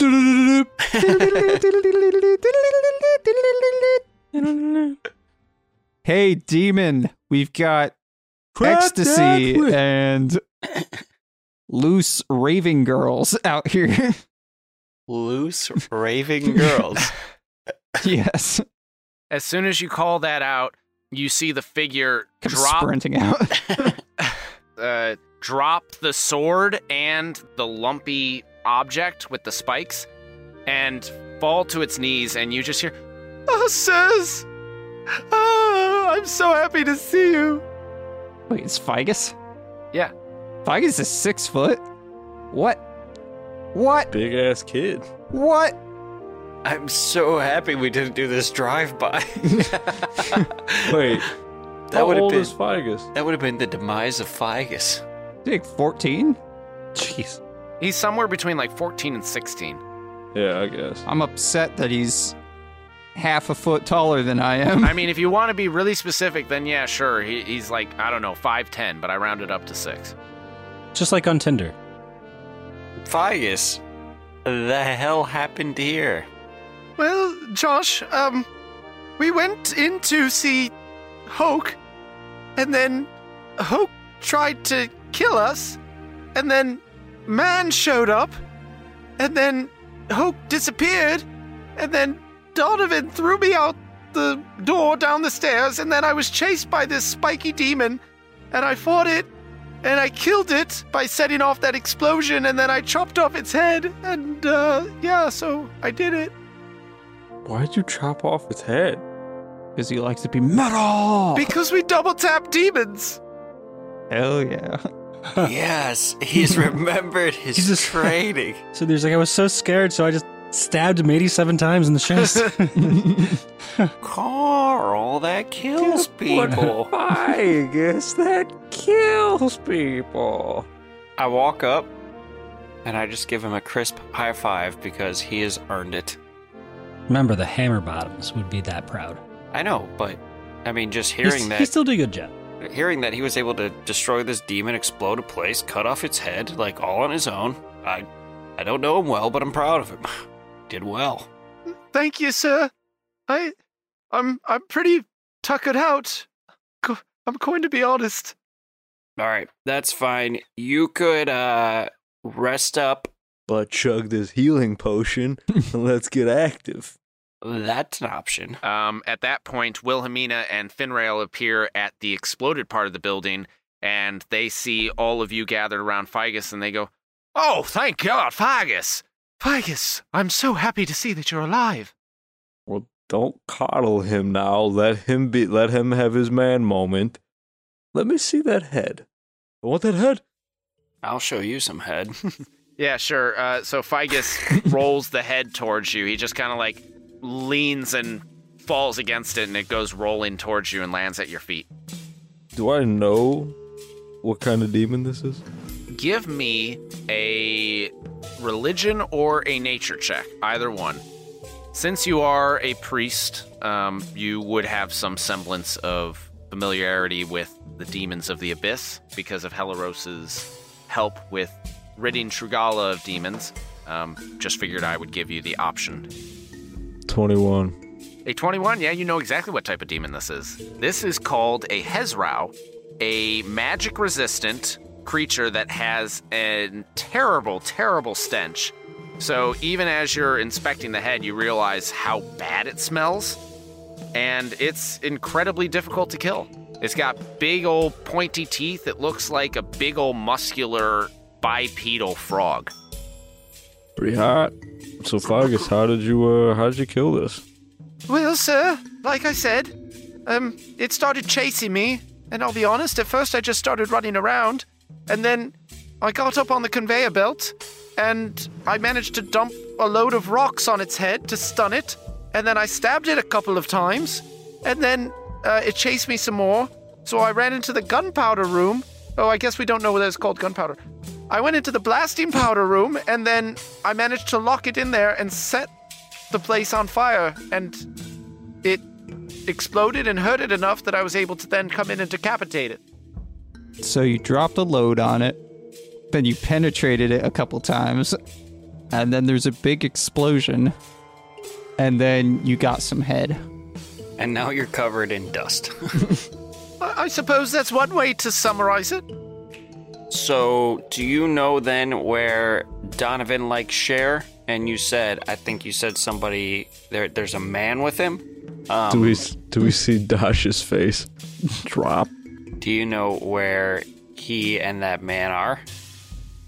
hey, demon, we've got Crack ecstasy that and loose raving girls out here. Loose raving girls. yes, As soon as you call that out, you see the figure Come drop sprinting out. uh, drop the sword and the lumpy object with the spikes and fall to its knees, and you just hear, Oh, sirs! Oh, I'm so happy to see you. Wait, it's Figus? Yeah. Figus is six foot. What? What? Big ass kid. What? I'm so happy we didn't do this drive by. Wait, that how would have old been is Figus? that would have been the demise of Figus. Like 14? Jeez. He's somewhere between like 14 and 16. Yeah, I guess. I'm upset that he's half a foot taller than I am. I mean, if you want to be really specific, then yeah, sure. He, he's like, I don't know, 5'10, but I rounded up to 6. Just like on Tinder. Figus, the hell happened here? Well, Josh, um, we went in to see Hoke, and then Hoke tried to kill us, and then Man showed up, and then Hoke disappeared, and then Donovan threw me out the door down the stairs, and then I was chased by this spiky demon, and I fought it, and I killed it by setting off that explosion, and then I chopped off its head, and uh, yeah, so I did it. Why'd you chop off its head? Because he likes to be metal. Because we double tap demons. Hell yeah. yes, he's remembered his He's just- training. So there's like, I was so scared, so I just stabbed him 87 times in the chest. Carl, that kills people. I guess that kills people. I walk up and I just give him a crisp high five because he has earned it. Remember, the Hammer Bottoms would be that proud. I know, but I mean, just He's- hearing He that, still did a good job. hearing that he was able to destroy this demon, explode a place, cut off its head, like all on his own. I, I don't know him well, but I'm proud of him. Did well. Thank you, sir. I, I'm, I'm pretty tuckered out. I'm going to be honest. All right, that's fine. You could uh rest up. But chug this healing potion and let's get active. That's an option. Um, at that point, Wilhelmina and Finrail appear at the exploded part of the building, and they see all of you gathered around Figus, and they go, "Oh, thank God, Figus! Figus, I'm so happy to see that you're alive." Well, don't coddle him now. Let him be. Let him have his man moment. Let me see that head. I want that head. I'll show you some head. Yeah, sure. Uh, so Figus rolls the head towards you. He just kind of like leans and falls against it, and it goes rolling towards you and lands at your feet. Do I know what kind of demon this is? Give me a religion or a nature check, either one. Since you are a priest, um, you would have some semblance of familiarity with the demons of the abyss because of Helaros's help with ridding Trugala of demons. Um, just figured I would give you the option. 21. A 21, yeah, you know exactly what type of demon this is. This is called a Hezrou, a magic resistant creature that has a terrible, terrible stench. So even as you're inspecting the head, you realize how bad it smells, and it's incredibly difficult to kill. It's got big old pointy teeth. It looks like a big old muscular bipedal frog. Pretty hot. So, Fargus, how did you, uh, how did you kill this? Well, sir, like I said, um, it started chasing me, and I'll be honest, at first I just started running around, and then I got up on the conveyor belt, and I managed to dump a load of rocks on its head to stun it, and then I stabbed it a couple of times, and then uh, it chased me some more, so I ran into the gunpowder room. Oh, I guess we don't know whether it's called gunpowder. I went into the blasting powder room, and then I managed to lock it in there and set the place on fire, and it exploded and hurt it enough that I was able to then come in and decapitate it. So you dropped a load on it, then you penetrated it a couple times, and then there's a big explosion, and then you got some head. And now you're covered in dust. I, I suppose that's one way to summarize it. so, do you know then where Donovan likes share? And you said, I think you said somebody there. There's a man with him. Um, Do we, do we see Dash's face drop? do you know where he and that man are?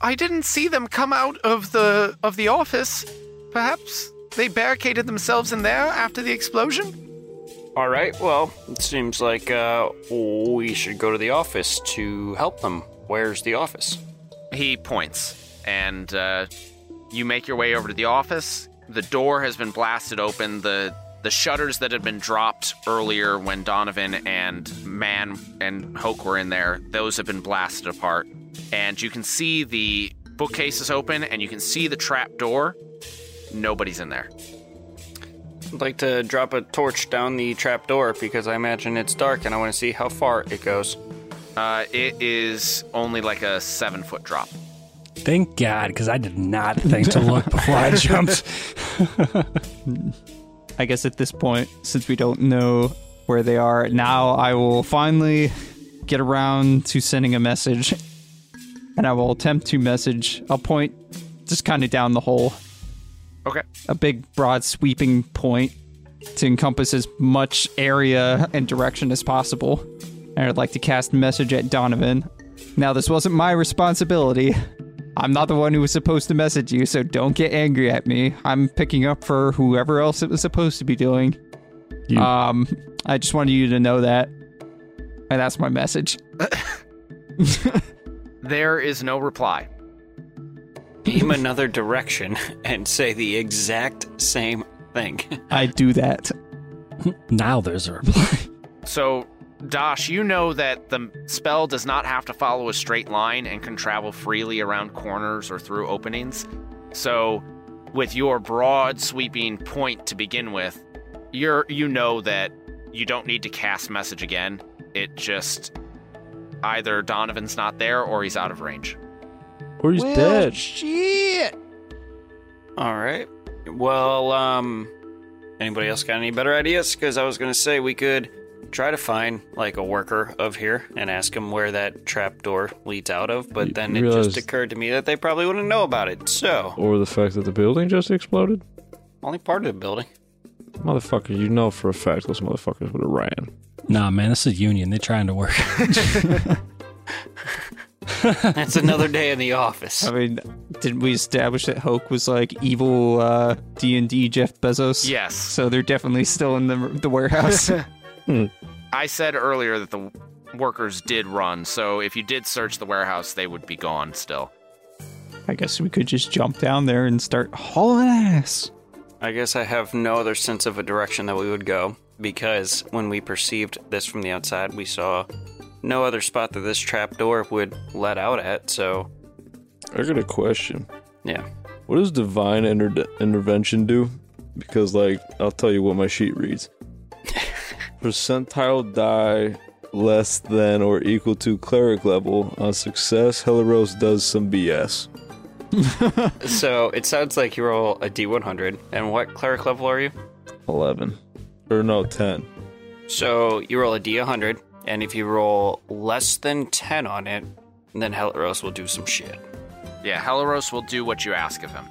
I didn't see them come out of the of the office. Perhaps they barricaded themselves in there after the explosion. All right. Well, it seems like uh, we should go to the office to help them. Where's the office? He points, and uh, you make your way over to the office. The door has been blasted open. The the shutters that had been dropped earlier when Donovan and Man and Hoke were in there, those have been blasted apart. And you can see the bookcase is open, and you can see the trap door. Nobody's in there. I'd like to drop a torch down the trap door because I imagine it's dark and I want to see how far it goes. Uh, it is only like a seven foot drop. Thank God, because I did not think to look before I jumped. I guess at this point, since we don't know where they are, now I will finally get around to sending a message. And I will attempt to message. I'll point just kind of down the hole. Okay. A big, broad, sweeping point to encompass as much area and direction as possible. And I'd like to cast message at Donovan. Now, this wasn't my responsibility. I'm not the one who was supposed to message you, so don't get angry at me. I'm picking up for whoever else it was supposed to be doing. You- Um, I just wanted you to know that. And that's my message. There is no reply. Aim another direction and say the exact same thing. I do that. now there's a reply. So, Dash, you know that the spell does not have to follow a straight line and can travel freely around corners or through openings. So, with your broad sweeping point to begin with, you're you know that you don't need to cast message again. It just either Donovan's not there or he's out of range. Or he's dead. Shit. All right. Well, um, anybody else got any better ideas? Because I was going to say we could try to find like a worker of here and ask him where that trap door leads out of. But You then it realize- just occurred to me that they probably wouldn't know about it. So Or the fact that the building just exploded? only part of the building. Motherfucker, you know for a fact those motherfuckers would have ran. nah, man, this is Union. They're trying to work. That's another day in the office. I mean, didn't we establish that Hoke was like evil uh, D&D Jeff Bezos? Yes. So they're definitely still in the, the warehouse. I said earlier that the workers did run, so if you did search the warehouse, they would be gone still. I guess we could just jump down there and start hauling ass. I guess I have no other sense of a direction that we would go because when we perceived this from the outside, we saw no other spot that this trap door would let out at. So, I got a question. yeah. What does divine inter- intervention do? Because, like, I'll tell you what my sheet reads. Percentile die less than or equal to cleric level. On success, Helaros does some BS. So it sounds like you roll a D100. And what cleric level are you? 11. Or no, 10. So you roll a D100, and if you roll less than 10 on it, then Helaros will do some shit. Yeah, Helaros will do what you ask of him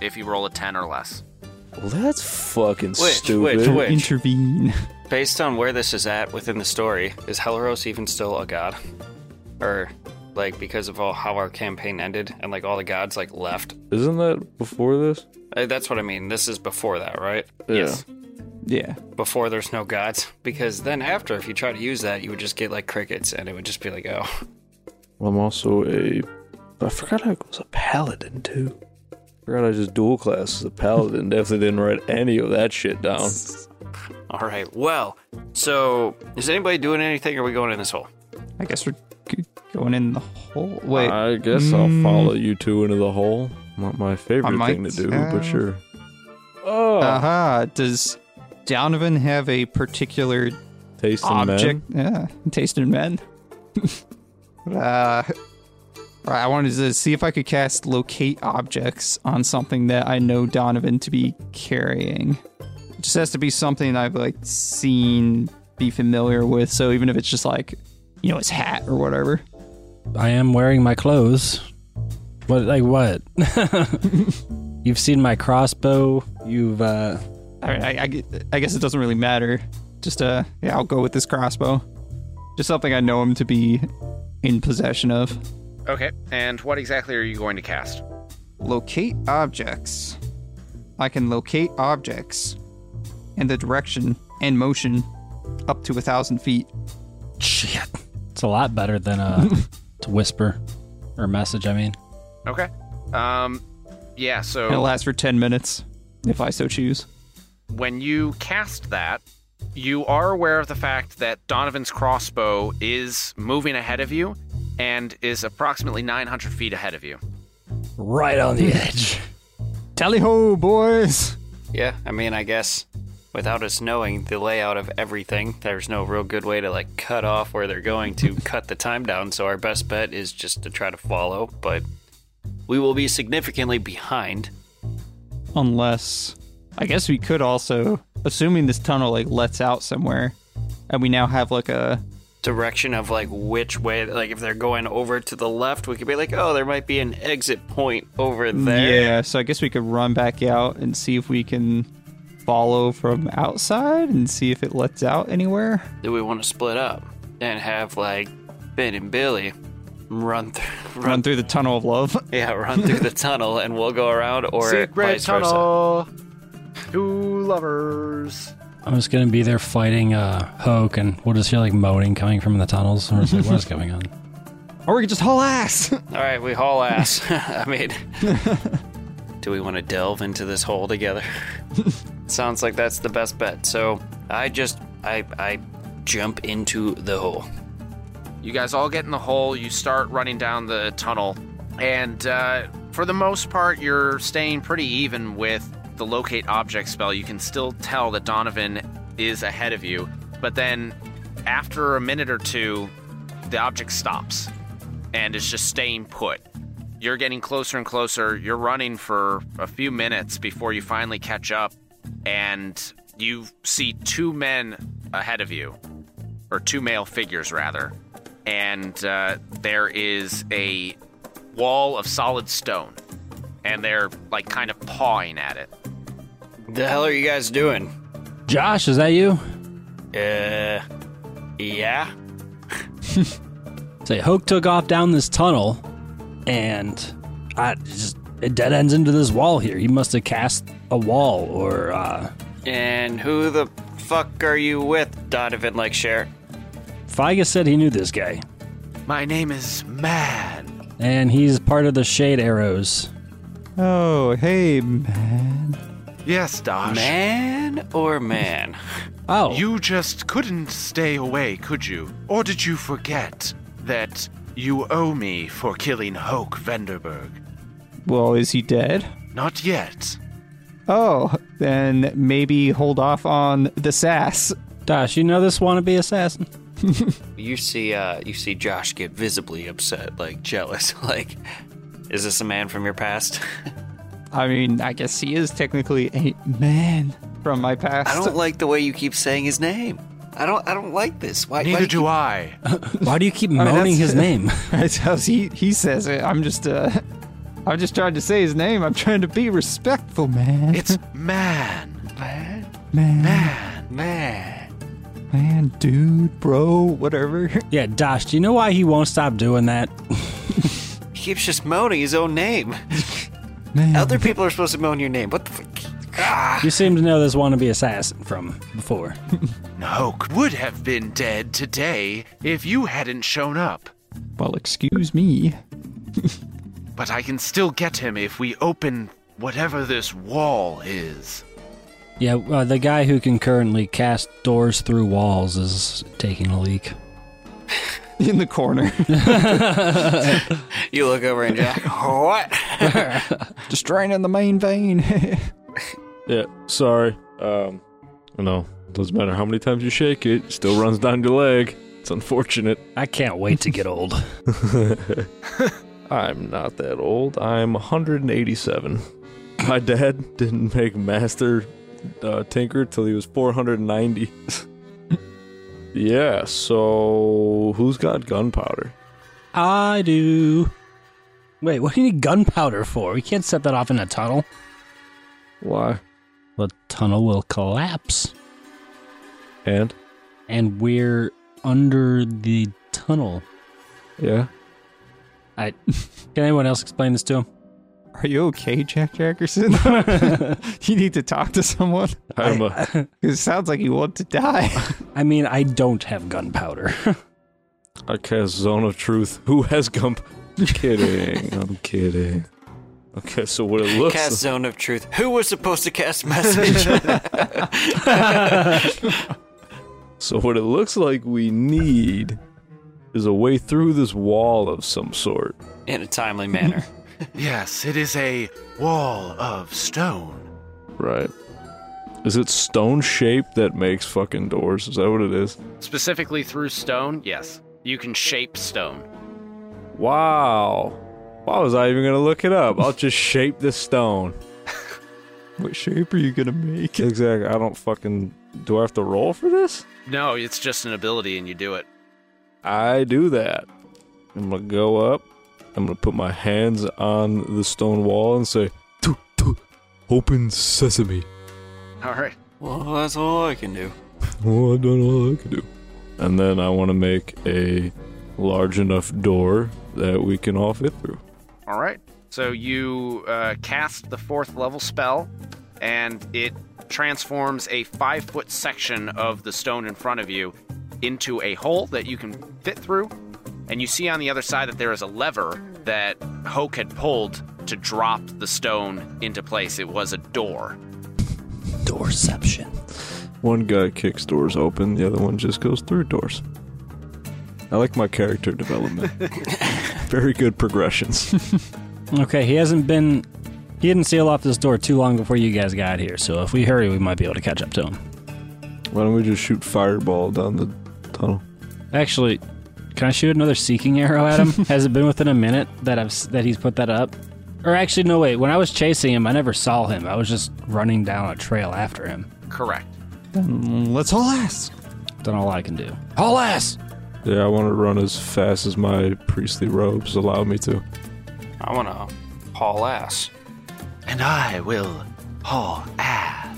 if you roll a 10 or less. Well, that's fucking Which, stupid. which, which? Intervene. Based on where this is at within the story, is Helaros even still a god? Or, like, because of all how our campaign ended and, like, all the gods, like, left? Isn't that before this? Uh, That's what I mean. This is before that, right? Yes. Yeah. Before there's no gods. Because then after, if you try to use that, you would just get, like, crickets, and it would just be like, oh. Well, I'm also a. I forgot I was a paladin too. I forgot I just dual class as a paladin. Definitely didn't write any of that shit down. All right. Well, so is anybody doing anything, or are we going in this hole? I guess we're g- going in the hole. Wait. I guess I'll mm, follow you two into the hole. Not my favorite thing to do, uh, but sure. Oh, Aha. Does Donovan have a particular taste in object? men. Yeah. Taste in men. uh, I wanted to see if I could cast locate objects on something that I know Donovan to be carrying. It just has to be something I've like seen, be familiar with. So even if it's just like, you know, his hat or whatever. I am wearing my clothes. What, like what? You've seen my crossbow. You've, uh, I, mean, I, I I guess it doesn't really matter. Just uh, yeah, I'll go with this crossbow. Just something I know him to be in possession of. Okay, and what exactly are you going to cast? Locate objects. I can locate objects in the direction and motion up to a thousand feet. shit. It's a lot better than uh, to whisper or message. I mean, Okay. Um, yeah, so. It'll last for ten minutes, if I so choose. When you cast that, you are aware of the fact that Donovan's crossbow is moving ahead of you and is approximately 900 feet ahead of you. right on the edge. Tally ho, boys! Yeah, I mean, I guess without us knowing the layout of everything, there's no real good way to like cut off where they're going to cut the time down. So our best bet is just to try to follow, but we will be significantly behind. Unless, I guess we could also, assuming this tunnel like lets out somewhere, and we now have like a Direction of like which way, like if they're going over to the left, we could be like, oh, there might be an exit point over there. Yeah, so I guess we could run back out and see if we can follow from outside and see if it lets out anywhere. Do we want to split up and have like Ben and Billy run through, Run through the tunnel of love. yeah, run through the tunnel, and we'll go around, or Secret vice versa. Tunnel. Two lovers. I'm just gonna be there fighting uh, Hoke, and we'll just hear like moaning coming from the tunnels. We're just like, what is going on? Or we could just haul ass. All right, we haul ass. I mean, do we want to delve into this hole together? Sounds like that's the best bet. So I just I I jump into the hole. You guys all get in the hole, you start running down the tunnel, and uh, for the most part, you're staying pretty even with the locate object spell. You can still tell that Donovan is ahead of you, but then after a minute or two, the object stops and is just staying put. You're getting closer and closer. You're running for a few minutes before you finally catch up, and you see two men ahead of you, or two male figures rather, and uh, there is a wall of solid stone, and they're like kind of pawing at it. The hell are you guys doing? Josh, is that you? Uh, yeah. Say, Hoke took off down this tunnel, and I just it dead ends into this wall here. He must have cast a wall, or uh, And who the fuck are you with, Donovan like share? Figus said he knew this guy, My name is Man. and he's part of the Shade Arrows. oh, hey, man. Yes, Dosh. Man or man? Oh, You just couldn't stay away, could you? Or did you forget that you owe me for killing Hoke Vanderberg? Well, is he dead? Not yet. Oh, then maybe hold off on the sass. Josh, you know this wannabe assassin? You see, uh, you see Josh get visibly upset, like jealous. Like, is this a man from your past? I mean, I guess he is technically a man from my past. I don't like the way you keep saying his name. I don't. I don't like this. Why? why Neither do do you I. Why do you keep mean, moaning that's- his name? That's how he he says it. I'm just uh, I'm just trying to say his name. I'm trying to be respectful, man. It's man. man, Man. man? man, dude, bro, whatever. yeah, Dosh, do you know why he won't stop doing that? He keeps just moaning his own name. Man, Other people are supposed to moan your name. What the fuck? Ah. You seem to know this wannabe assassin from before. Hoke would have been dead today if you hadn't shown up. well, excuse me. But I can still get him if we open whatever this wall is. Yeah, uh, the guy who can currently cast doors through walls is taking a leak. In the corner, You look over and Jack. what? just draining the main vein. Yeah, sorry. Um, you know, doesn't matter how many times you shake it, it still runs down your leg. It's unfortunate. I can't wait to get old. I'm not that old. I'm 187. My dad didn't make Master uh, Tinker till he was 490. Yeah, so who's got gunpowder? I do. Wait, what do you need gunpowder for? We can't set that off in a tunnel. Why? The tunnel will collapse, And? and we're under the tunnel. Yeah. I can anyone else explain this to him? Are you okay, Jack Jackerson? you need to talk to someone. I'm a, 'Cause It sounds like you want to die. I mean, I don't have gunpowder. I cast Zone of Truth. Who has gump? kidding. I'm kidding. Okay, so what it looks Cast zone of truth. Who was supposed to cast message? So what it looks like we need is a way through this wall of some sort. In a timely manner. Yes, it is a wall of stone. Right. Is it stone shape that makes fucking doors? Is that what it is? Specifically through stone, yes. You can shape stone. Wow. Why was I even gonna look it up? I'll just shape this stone. what shape are you gonna make? Exactly. I don't fucking. Do I have to roll for this? No, it's just an ability and you do it. I do that. I'm gonna go up. I'm gonna put my hands on the stone wall and say, "Tu- tu, "Open sesame." All right. well, that's all I can do. well, I don't know what I can do. And then I want to make a large enough door that we can all fit through. All right. So you uh, cast the fourth level spell, and it transforms a five foot section of the stone in front of you into a hole that you can fit through. And you see on the other side that there is a lever that Hoke had pulled to drop the stone into place. It was a door. Doorception. One guy kicks doors open, the other one just goes through doors. I like my character development. Very good progressions. Okay, he hasn't been. He didn't seal off this door too long before you guys got here, so if we hurry, we might be able to catch up to him. Why don't we just shoot fireball down the tunnel? Actually, can I shoot another seeking arrow at him? Has it been within a minute that I've that he's put that up? Or actually, no. Wait. When I was chasing him, I never saw him. I was just running down a trail after him. Correct. Then let's all ask. Done all I can do. Haul ass. Yeah, I want to run as fast as my priestly robes allow me to. I want to haul ass. And I will haul ass.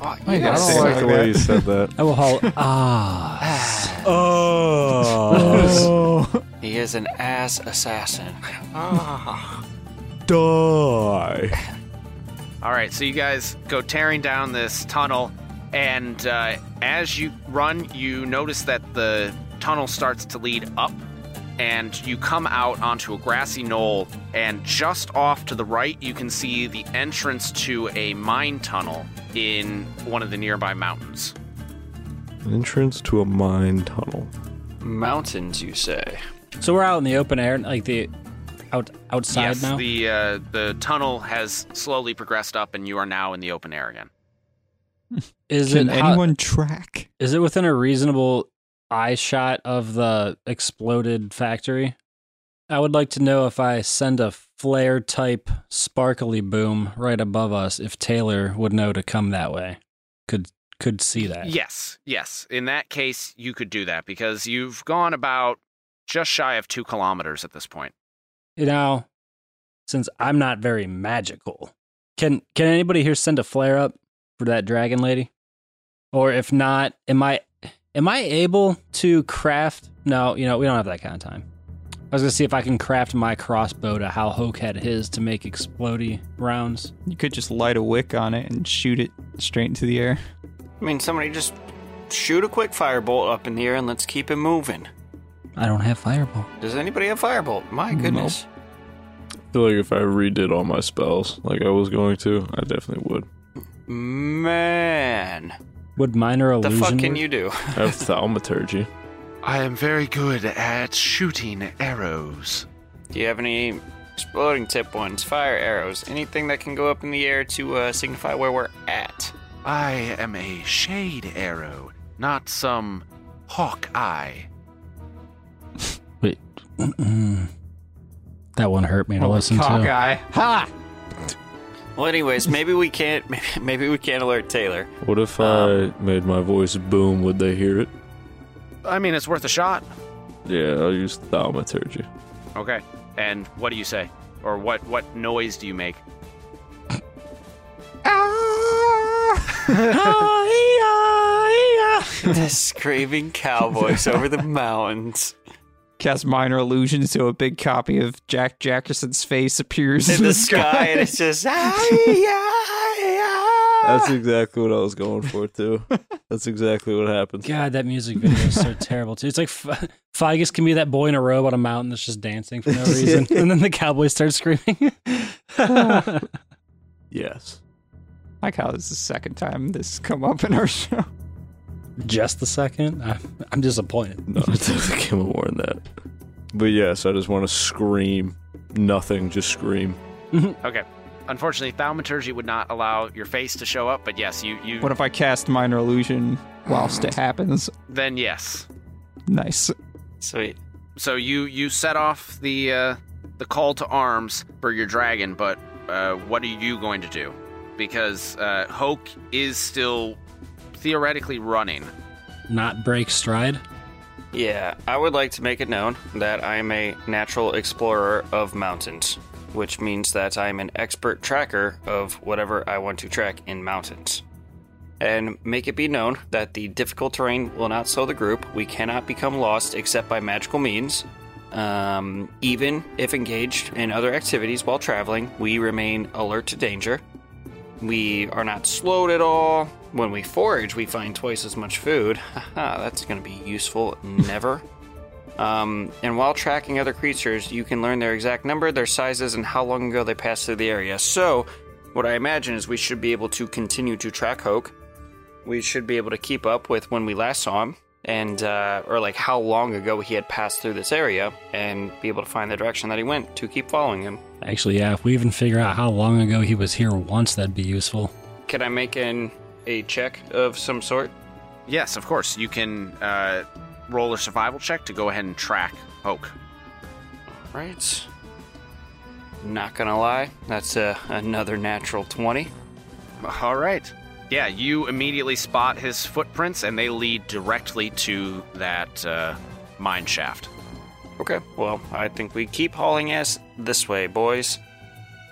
Oh, I gotta don't say like the way you said that. I will haul ass. Oh. He is an ass assassin. Ah. Die. All right, so you guys go tearing down this tunnel, and uh, as you run, you notice that the tunnel starts to lead up, and you come out onto a grassy knoll, and just off to the right, you can see the entrance to a mine tunnel in one of the nearby mountains. An Entrance to a mine tunnel. Mountains, you say? So we're out in the open air, like the out outside yes, now. the uh, the tunnel has slowly progressed up, and you are now in the open air again. is Can it how- anyone track? is it within a reasonable eye shot of the exploded factory. I would like to know if I send a flare type sparkly boom right above us, if Taylor would know to come that way. Could could see that. Yes, yes. In that case, you could do that because you've gone about just shy of two kilometers at this point. You know, since I'm not very magical, can can anybody here send a flare up for that dragon lady? Or if not, am I am I able to craft? No, you know we don't have that kind of time. I was gonna see if I can craft my crossbow to how Hoke had his to make explodey rounds. You could just light a wick on it and shoot it straight into the air. I mean, somebody just shoot a quick firebolt up in the air and let's keep it moving. I don't have fireball. Does anybody have firebolt? My goodness. I feel like if I redid all my spells like I was going to, I definitely would. Man. Would minor The illusion? fuck can work? you do? I have thaumaturgy. I am very good at shooting arrows. Do you have any exploding tip ones, fire arrows, anything that can go up in the air to uh, signify where we're at? I am a shade arrow, not some hawk eye. Wait. That one hurt me to listen to. Hawkeye. Ha! Well, anyways, maybe we can't. Maybe, maybe we can't alert Taylor. What if Um, I made my voice boom? Would they hear it? I mean, it's worth a shot. Yeah, I'll use thaumaturgy. Okay. And what do you say? Or what what noise do you make? Ah! the screaming cowboys over the mountains Cast minor illusions so a big copy of Jack Jackerson's face appears in the sky, and it's just. That's exactly what I was going for too. That's exactly what happened. God, that music video is so terrible too. It's like F- Figus can be that boy in a robe on a mountain that's just dancing for no reason, and then the cowboys start screaming. Yes. like how this is the second time this has come up in our show. just the second, I'm, I'm disappointed. No, it definitely came up more than that. But yes, I just want to scream. Nothing, just scream. Mm-hmm. Okay. Unfortunately, thaumaturgy would not allow your face to show up, but yes, you you What if I cast minor illusion whilst it happens? then yes. Nice. Sweet. So you you set off the uh, the call to arms for your dragon, but uh, what are you going to do? Because uh, Hoke is still theoretically running. Not break stride. Yeah, I would like to make it known that I am a natural explorer of mountains, which means that I am an expert tracker of whatever I want to track in mountains. And make it be known that the difficult terrain will not slow the group. We cannot become lost except by magical means. Um, even if engaged in other activities while traveling, we remain alert to danger. We are not slowed at all. When we forage, we find twice as much food. Haha, that's going to be useful. Never. Um, and while tracking other creatures, you can learn their exact number, their sizes, and how long ago they passed through the area. So, what I imagine is we should be able to continue to track Hoke. We should be able to keep up with when we last saw him, and uh, or like how long ago he had passed through this area, and be able to find the direction that he went to keep following him. Actually, yeah. If we even figure out how long ago he was here once, that'd be useful. Can I make an a check of some sort? Yes, of course. You can uh, roll a survival check to go ahead and track Hoke. Right. Not gonna lie, that's uh, another natural 20. All right. Yeah, you immediately spot his footprints, and they lead directly to that uh, mine shaft. Okay, well, I think we keep hauling ass this way, boys.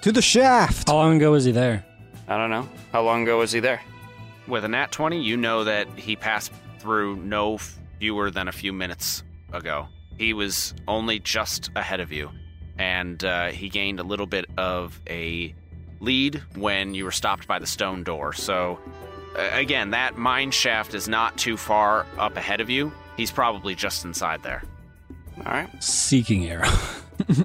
To the shaft. How long ago was he there? I don't know. How long ago was he there? With a nat 20, you know that he passed through no fewer than a few minutes ago. He was only just ahead of you, and uh, he gained a little bit of a lead when you were stopped by the stone door. So, uh, again, that mine shaft is not too far up ahead of you. He's probably just inside there. All right. Seeking arrow.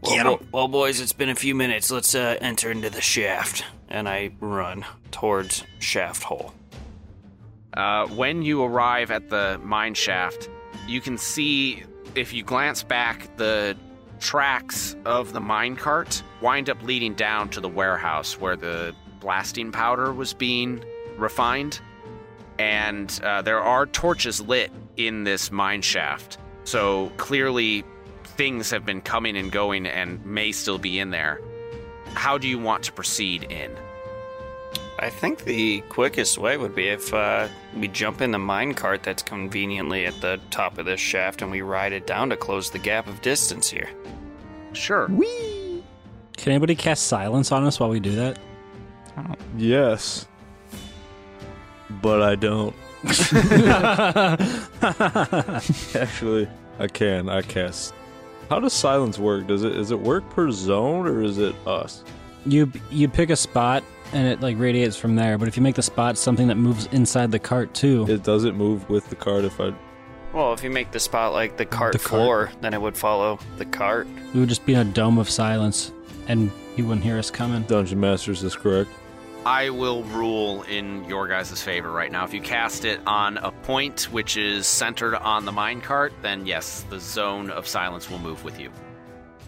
Well, bo- well, boys, it's been a few minutes. Let's uh, enter into the shaft. And I run towards shaft hole. Uh, when you arrive at the mine shaft, you can see, if you glance back, the tracks of the mine cart wind up leading down to the warehouse where the blasting powder was being refined. And uh, there are torches lit in this mine shaft. So clearly, things have been coming and going and may still be in there. How do you want to proceed in? I think the quickest way would be if uh, we jump in the mine cart that's conveniently at the top of this shaft and we ride it down to close the gap of distance here. Sure. Can anybody cast silence on us while we do that? Yes. But I don't. Actually, I can. I cast. How does silence work? Does it is it work per zone or is it us? You you pick a spot and it like radiates from there. But if you make the spot something that moves inside the cart too, It doesn't move with the cart if I. Well, if you make the spot like the cart The cart. floor, then it would follow the cart. we would just be in a dome of silence, and he wouldn't hear us coming. Dungeon Masters is correct. I will rule in your guys' favor right now. If you cast it on a point which is centered on the minecart, then yes, the zone of silence will move with you.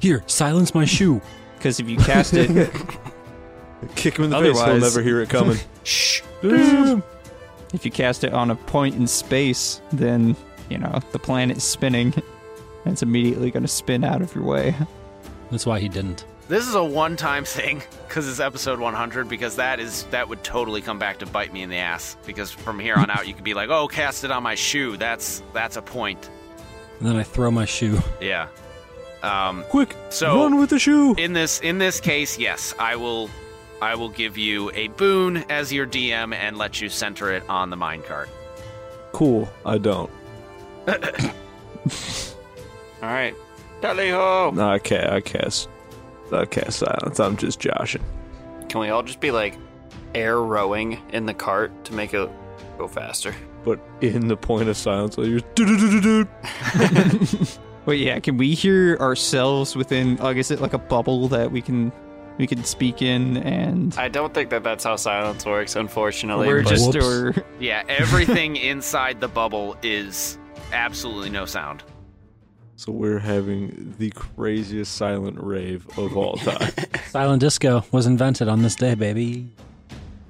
Here, silence my shoe. Because if you cast it, Kick him in the face. He'll Otherwise- never hear it coming. Shh. if you cast it on a point in space, then you know the planet's spinning. And it's immediately going to spin out of your way. That's why he didn't. This is a one-time thing because it's episode 100. Because that is that would totally come back to bite me in the ass. Because from here on out, you could be like, "Oh, cast it on my shoe." That's that's a point. And then I throw my shoe. Yeah. Um, Quick, So- run with the shoe. in this in this case, yes, I will I will give you a boon as your DM and let you center it on the minecart. Cool. I don't. All right. Tally ho! No, I can't. I cast. I cast silence. I'm just joshing. Can we all just be like air rowing in the cart to make it go faster? But in the point of silence, I use do-do-do-do-do. But yeah, can we hear ourselves within? Like, is it like a bubble that we can we can speak in? And I don't think that that's how silence works, unfortunately. we're but- just Whoops. or Yeah, everything inside the bubble is absolutely no sound. So we're having the craziest silent rave of all time. Silent disco was invented on this day, baby.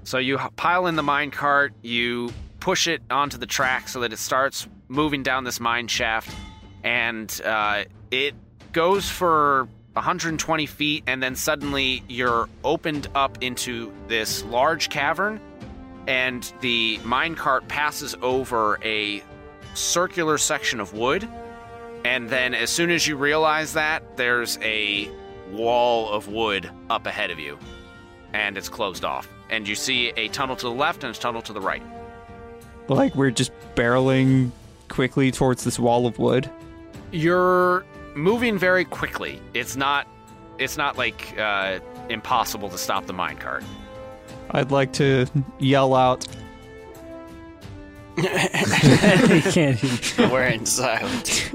So you h- pile in the mine cart, you push it onto the track so that it starts moving down this mine shaft, and uh, it goes for 120 feet, and then suddenly you're opened up into this large cavern, and the mine cart passes over a circular section of wood. And then, as soon as you realize that, there's a wall of wood up ahead of you and it's closed off. And you see a tunnel to the left and a tunnel to the right. like we're just barreling quickly towards this wall of wood. You're moving very quickly. It's not it's not like uh, impossible to stop the minecart. I'd like to yell out, he can't. We're in silence.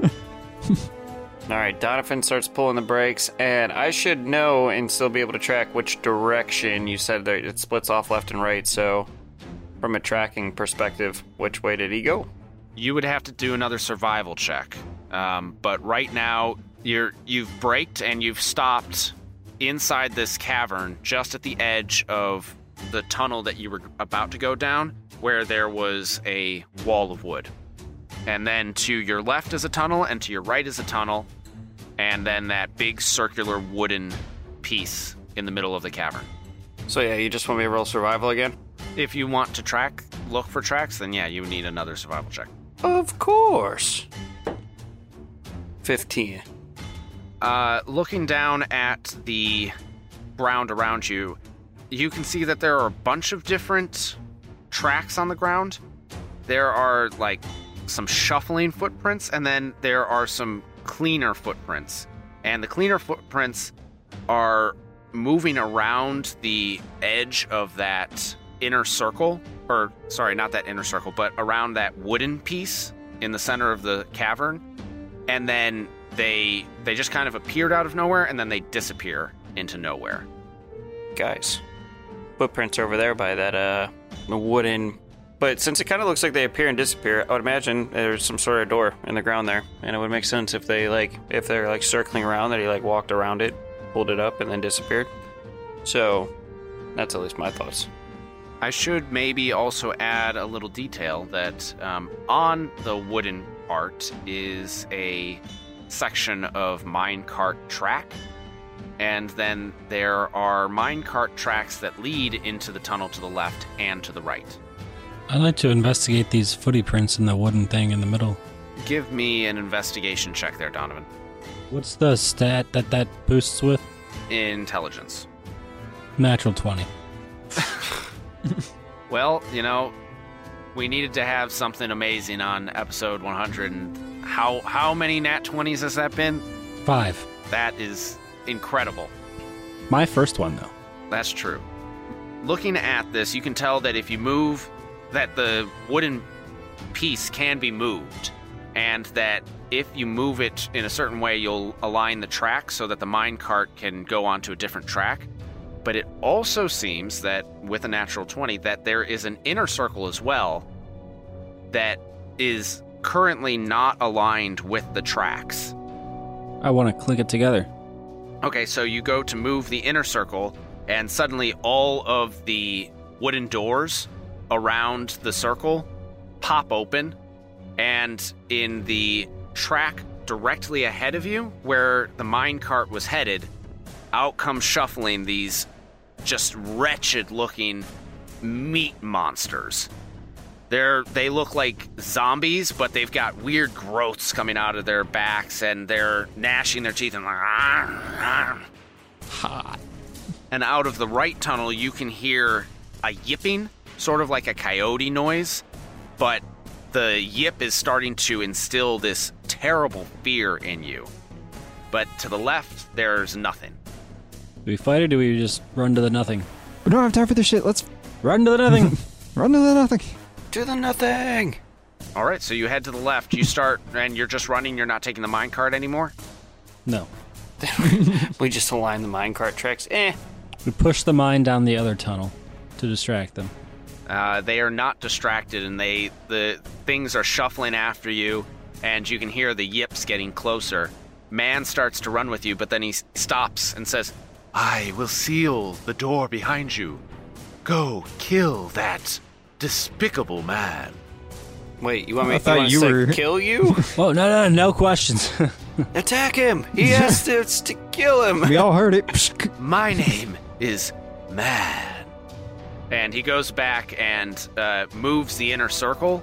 All right, Donovan starts pulling the brakes, and I should know and still be able to track which direction you said that it splits off left and right. So, from a tracking perspective, which way did he go? You would have to do another survival check. Um, but right now, you're you've braked and you've stopped inside this cavern, just at the edge of the tunnel that you were about to go down, where there was a wall of wood. And then to your left is a tunnel, and to your right is a tunnel, and then that big circular wooden piece in the middle of the cavern. So yeah, you just want me to roll survival again? If you want to track, look for tracks, then yeah, you need another survival check. Of course. Fifteen. Uh, looking down at the ground around you, you can see that there are a bunch of different tracks on the ground. There are like some shuffling footprints, and then there are some cleaner footprints. And the cleaner footprints are moving around the edge of that inner circle, or sorry, not that inner circle, but around that wooden piece in the center of the cavern. And then they they just kind of appeared out of nowhere and then they disappear into nowhere. Guys, footprints over there by that uh wooden. But since it kind of looks like they appear and disappear, I would imagine there's some sort of door in the ground there, and it would make sense if they like if they're like circling around that he like walked around it, pulled it up, and then disappeared. So that's at least my thoughts. I should maybe also add a little detail that um, on the wooden art is a section of minecart track. And then there are minecart tracks that lead into the tunnel to the left and to the right. I'd like to investigate these footy prints in the wooden thing in the middle. Give me an investigation check there, Donovan. What's the stat that that boosts with? Intelligence. Natural 20. Well, you know, we needed to have something amazing on episode 100. And how how many nat 20s has that been? Five. That is incredible. My first one, though. That's true. Looking at this, you can tell that if you move, that the wooden piece can be moved, and that if you move it in a certain way, you'll align the track so that the minecart can go onto a different track. But it also seems that with a natural 20, that there is an inner circle as well that is currently not aligned with the tracks. I want to click it together. Okay, so you go to move the inner circle, and suddenly all of the wooden doors around the circle pop open, and in the track directly ahead of you, where the minecart was headed, out come shuffling these just wretched looking meat monsters. They're they look like zombies, but they've got weird growths coming out of their backs, and they're gnashing their teeth and like. Hot. And out of the right tunnel, you can hear a yipping, sort of like a coyote noise, but the yip is starting to instill this terrible fear in you. But to the left, there's nothing. Do we fight or do we just run to the nothing? We don't have time for this shit. Let's Run to the nothing! run to the nothing. To the nothing. All right, so you head to the left. You start, and you're just running. You're not taking the minecart anymore. no. We just align the minecart tracks. Eh. We push the mine down the other tunnel to distract them. Uh, they are not distracted, and they the things are shuffling after you, and you can hear the yips getting closer. Man starts to run with you, but then he stops and says, I will seal the door behind you. Go kill that despicable man. Wait, you want me I thought you you were- to kill you? Oh, no, no, no questions. Attack him! He asked us to kill him. We all heard it. Psh, My name is Man. and he goes back and uh, moves the inner circle.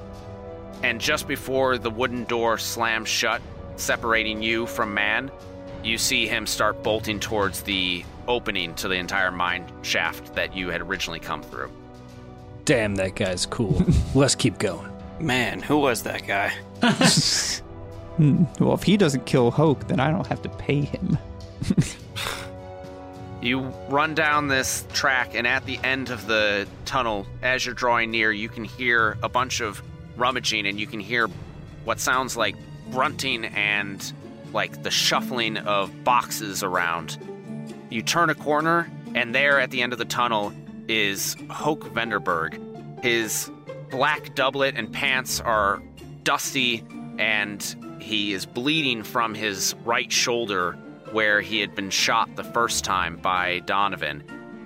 And just before the wooden door slams shut, separating you from man, you see him start bolting towards the opening to the entire mine shaft that you had originally come through. Damn, that guy's cool. Let's keep going. Man, who was that guy? Hmm, Well, if he doesn't kill Hoke, then I don't have to pay him. You run down this track, and at the end of the tunnel, as you're drawing near, you can hear a bunch of rummaging, and you can hear what sounds like grunting and like the shuffling of boxes around. You turn a corner, and there at the end of the tunnel is Hoke Vanderberg. His black doublet and pants are dusty, and he is bleeding from his right shoulder where he had been shot the first time by Donovan.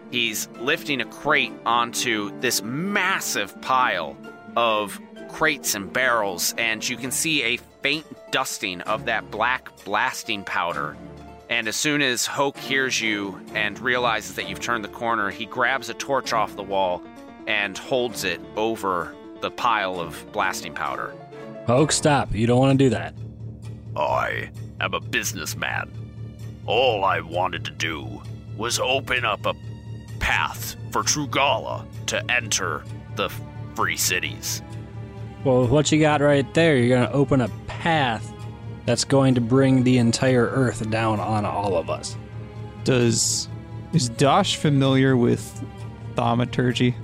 He's lifting a crate onto this massive pile of crates and barrels, and you can see a faint dusting of that black blasting powder. And as soon as Hoke hears you and realizes that you've turned the corner, he grabs a torch off the wall and holds it over the pile of blasting powder. Hoke, stop. You don't want to do that. I am a businessman. All I wanted to do was open up a path for Trugala to enter the free cities. Well, with what you got right there, you're going to open a path that's going to bring the entire Earth down on all of us. Does is Dosh familiar with thaumaturgy?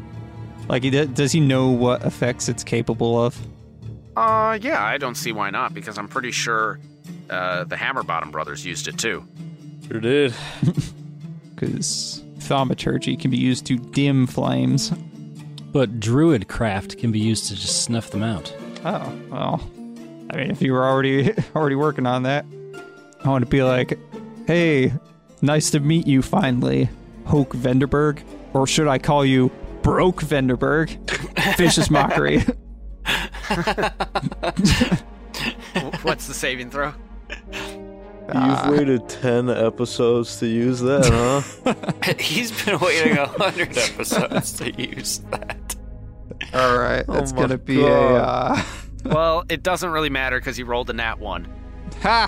Like, does he know what effects it's capable of? Uh, yeah, I don't see why not, because I'm pretty sure uh, the Hammerbottom brothers used it too. Sure did. Because thaumaturgy can be used to dim flames. But druid craft can be used to just snuff them out. Oh well, I mean, if you were already already working on that, I want to be like, hey, nice to meet you finally, Hoke Vanderberg, or should I call you Broke Vanderberg? Vicious mockery. What's the saving throw? Ah. You've waited 10 episodes to use that, huh? He's been waiting a hundred episodes to use that. All right, Oh that's my gonna be a uh, Well, it doesn't really matter because he rolled a nat one. ha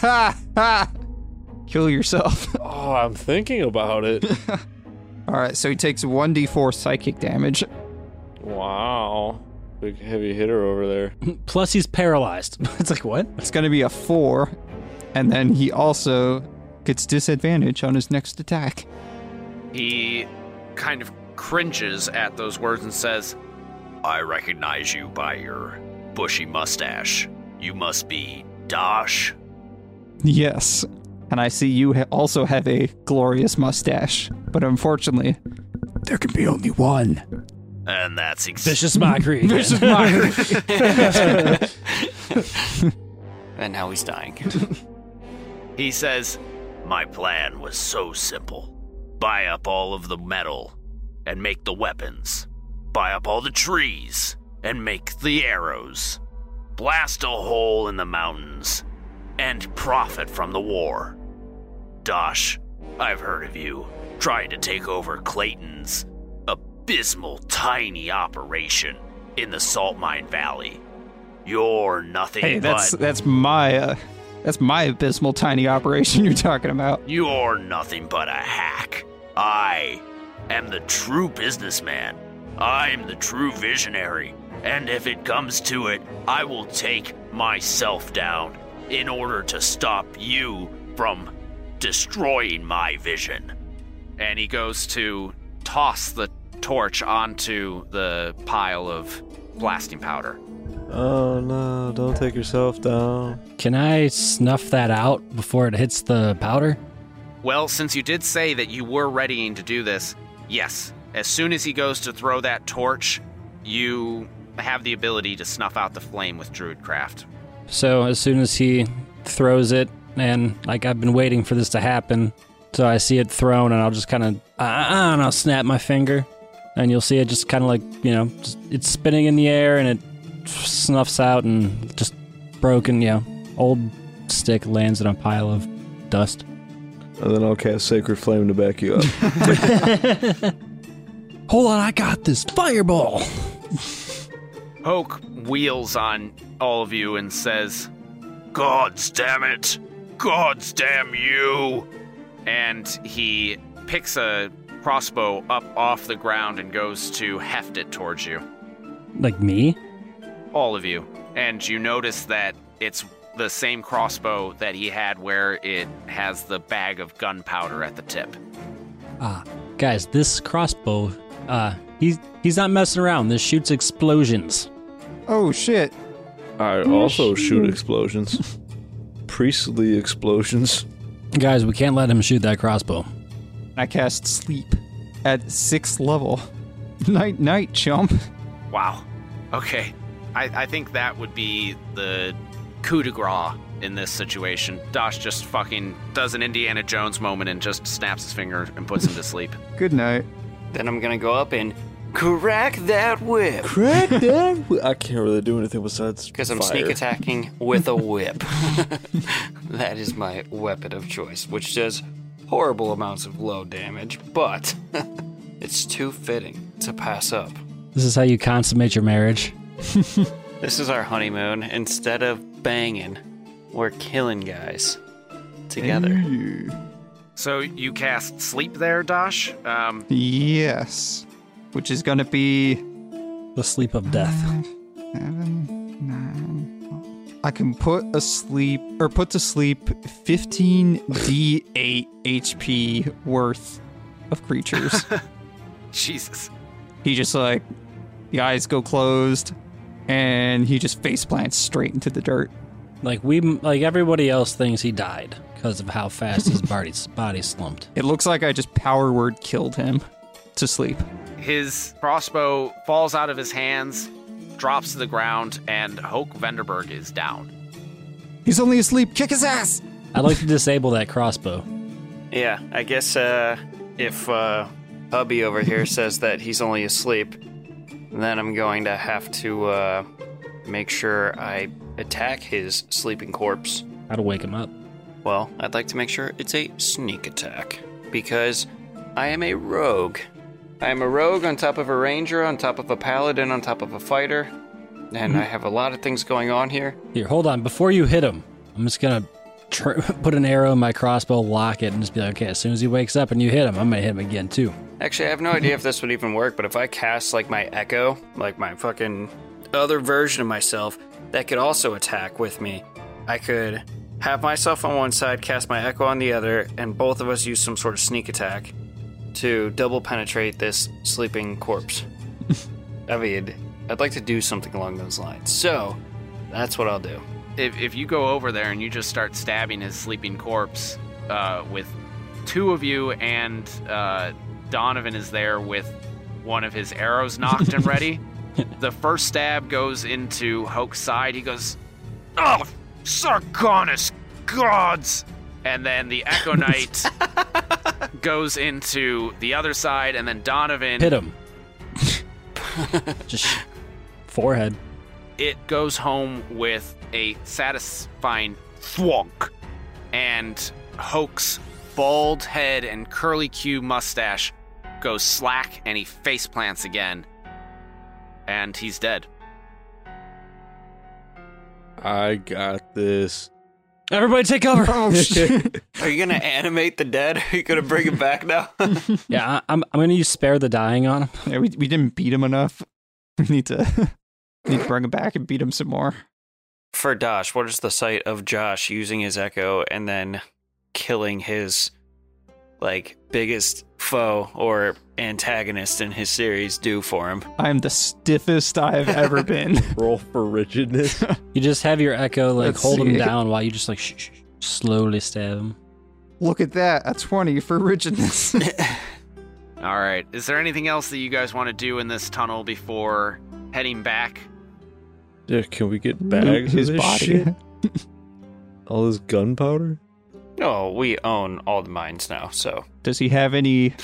ha ha. Kill yourself. oh, I'm thinking about it. All right, so he takes one d4 psychic damage. wow. Big heavy hitter over there. Plus, he's paralyzed. it's like what? It's gonna be a four, and then he also gets disadvantage on his next attack. He kind of cringes at those words and says, I recognize you by your bushy mustache. You must be Dosh. Yes, and I see you ha- also have a glorious mustache, but unfortunately, there can be only one. And that's ex- Vicious mockery. again. Vicious mockery. And now he's dying. He says, My plan was so simple buy up all of the metal and make the weapons, buy up all the trees and make the arrows, blast a hole in the mountains, and profit from the war. Dosh, I've heard of you trying to take over Clayton's abysmal tiny operation in the Salt Mine Valley. You're nothing hey, that's but that's my uh, that's my abysmal tiny operation you're talking about. You're nothing but a hack. I am the true businessman. I'm the true visionary. And if it comes to it, I will take myself down in order to stop you from destroying my vision. And he goes to toss the torch onto the pile of blasting powder. Oh no, don't take yourself down. Can I snuff that out before it hits the powder? Well, since you did say that you were readying to do this, yes. As soon as he goes to throw that torch, you have the ability to snuff out the flame with Druidcraft. So as soon as he throws it, and like I've been waiting for this to happen, so I see it thrown, and I'll just kind of ah, I ah, and I'll snap my finger, and you'll see it just kind of like you know, just, it's spinning in the air, and it snuffs out, and just broken, you know, old stick lands in a pile of dust. And then I'll cast Sacred Flame to back you up. Hold on, I got this fireball. Hoke wheels on all of you and says, Gods damn it! Gods damn you! And he picks a crossbow up off the ground and goes to heft it towards you. Like me? all of you, and you notice that it's the same crossbow that he had where it has the bag of gunpowder at the tip. Ah, guys, this crossbow, uh, he's he's not messing around. This shoots explosions. Oh shit! I oh, also shoot explosions. Priestly explosions. Guys, we can't let him shoot that crossbow. I cast sleep at sixth level. Night, night, chump. Wow. Okay. I, I think that would be the coup de grace in this situation. Dosh just fucking does an Indiana Jones moment and just snaps his finger and puts him to sleep. Good night. then I'm gonna go up and crack that whip. Crack that! whip. I can't really do anything besides Because I'm fire. sneak attacking with a whip. that is my weapon of choice, which does horrible amounts of low damage, but it's too fitting to pass up. This is how you consummate your marriage. This is our honeymoon. Instead of banging, we're killing guys together. So you cast sleep there, Dosh. Um, Yes. Which is gonna be The sleep of death. seven, nine. I can put asleep or put to sleep 15 d8 HP worth of creatures. Jesus. he just like the eyes go closed and he just face plants straight into the dirt. Like we, like everybody else thinks he died because of how fast his body body slumped. It looks like I just power word killed him to sleep. His crossbow falls out of his hands, drops to the ground, and Hoke Vanderberg is down. He's only asleep. Kick his ass. I'd like to disable that crossbow. Yeah, I guess uh, if uh, hubby over here says that he's only asleep, then I'm going to have to uh, make sure I attack his sleeping corpse. How to wake him up. Well, I'd like to make sure it's a sneak attack because I am a rogue. I am a rogue on top of a ranger, on top of a paladin, on top of a fighter, and hmm? I have a lot of things going on here. Here, hold on. Before you hit him, I'm just gonna tr- put an arrow in my crossbow, lock it, and just be like, okay, as soon as he wakes up and you hit him, I'm gonna hit him again too. Actually, I have no idea if this would even work, but if I cast like my echo, like my fucking other version of myself, that could also attack with me. I could have myself on one side, cast my echo on the other, and both of us use some sort of sneak attack to double penetrate this sleeping corpse. I mean, I'd like to do something along those lines. So, that's what I'll do. If, if you go over there and you just start stabbing his sleeping corpse uh, with two of you, and uh, Donovan is there with one of his arrows knocked and ready, the first stab goes into Hoke's side. He goes, Oh, Sargonus gods! And then the Echo Knight goes into the other side, and then Donovan. Hit him. just forehead. it goes home with a satisfying thwunk. And Hoke's bald head and curly Q mustache goes slack and he face plants again. And he's dead. I got this. Everybody take cover. Oh, Are you gonna animate the dead? Are you gonna bring him back now? yeah, I, I'm. I'm gonna use spare the dying on him. Yeah, we, we didn't beat him enough. We need to need to bring him back and beat him some more. For Dosh, what is the sight of Josh using his echo and then killing his like biggest foe or antagonist in his series do for him? I am the stiffest I have ever been. Roll for rigidness. You just have your echo like Let's hold him down while you just like shh, shh, shh, slowly stab him. Look at that, a 20 for rigidness. All right. Is there anything else that you guys want to do in this tunnel before heading back? yeah, can we get Loot bags his of this body. shit? All this gunpowder? No, we own all the mines now, so Does he have any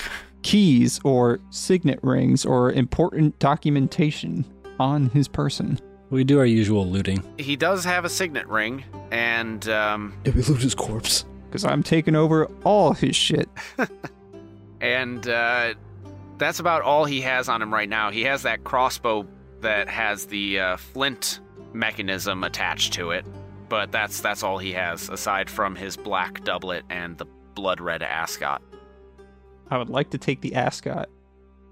keys or signet rings or important documentation on his person? We do our usual looting. He does have a signet ring, and um, Did we loot his corpse? Because I'm taking over all his shit. and uh, that's about all he has on him right now. He has that crossbow that has the uh, flint mechanism attached to it, but that's that's all he has aside from his black doublet and the blood red ascot. I would like to take the ascot.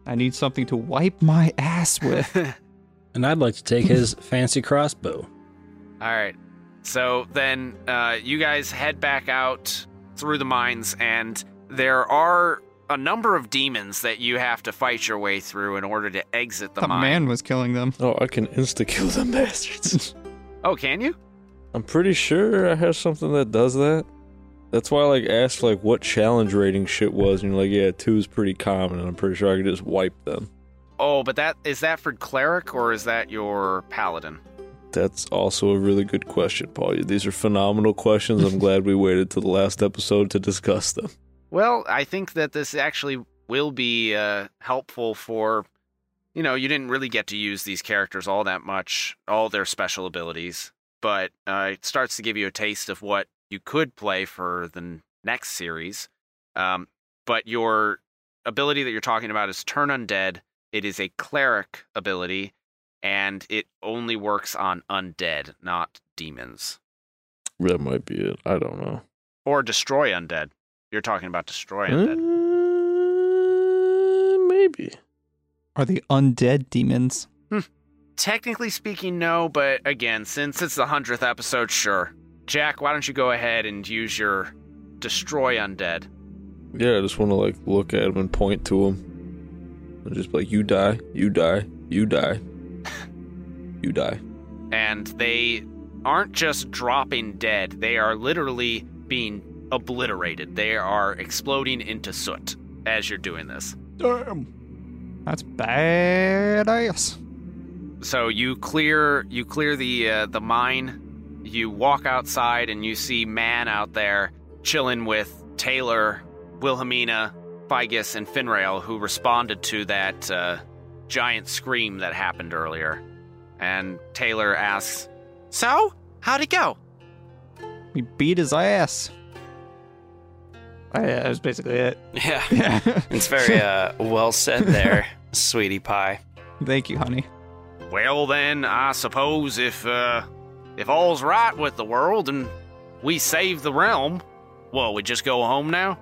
I need something to wipe my ass with. And I'd like to take his fancy crossbow. All right. So then uh, you guys head back out through the mines, and there are a number of demons that you have to fight your way through in order to exit the the mine. man was killing them. Oh, I can insta kill them bastards. Oh, can you? I'm pretty sure I have something that does that. That's why I like asked like what challenge rating shit was, and you're like, yeah, two is pretty common, and I'm pretty sure I could just wipe them. Oh, but that is that for cleric or is that your paladin? That's also a really good question, Paul. These are phenomenal questions. I'm glad we waited till the last episode to discuss them. Well, I think that this actually will be uh, helpful for, you know, you didn't really get to use these characters all that much, all their special abilities, but uh, it starts to give you a taste of what you could play for the n- next series. Um, but your ability that you're talking about is Turn Undead. It is a cleric ability, and it only works on undead, not demons. That might be it. I don't know. Or Destroy Undead. You're talking about Destroy Undead. Uh, maybe. Are the undead demons? Technically speaking, no, but again, since it's the hundredth episode, sure. Jack, why don't you go ahead and use your destroy undead? Yeah, I just want to like look at him and point to him, and just be like, "You die, you die, you die, you die." And they aren't just dropping dead, they are literally being obliterated. They are exploding into soot as you're doing this. Damn. That's badass. So you clear you clear the uh, the mine. You walk outside and you see man out there chilling with Taylor, Wilhelmina, Figus, and Finrail, who responded to that uh, giant scream that happened earlier. And Taylor asks, So, how'd it go? We beat his ass. Oh, yeah, that's basically it. Yeah. Yeah. It's very uh, well said there, sweetie pie. Thank you, honey. Well, then, I suppose if, uh, if all's right with the world and we save the realm, well, we just go home now?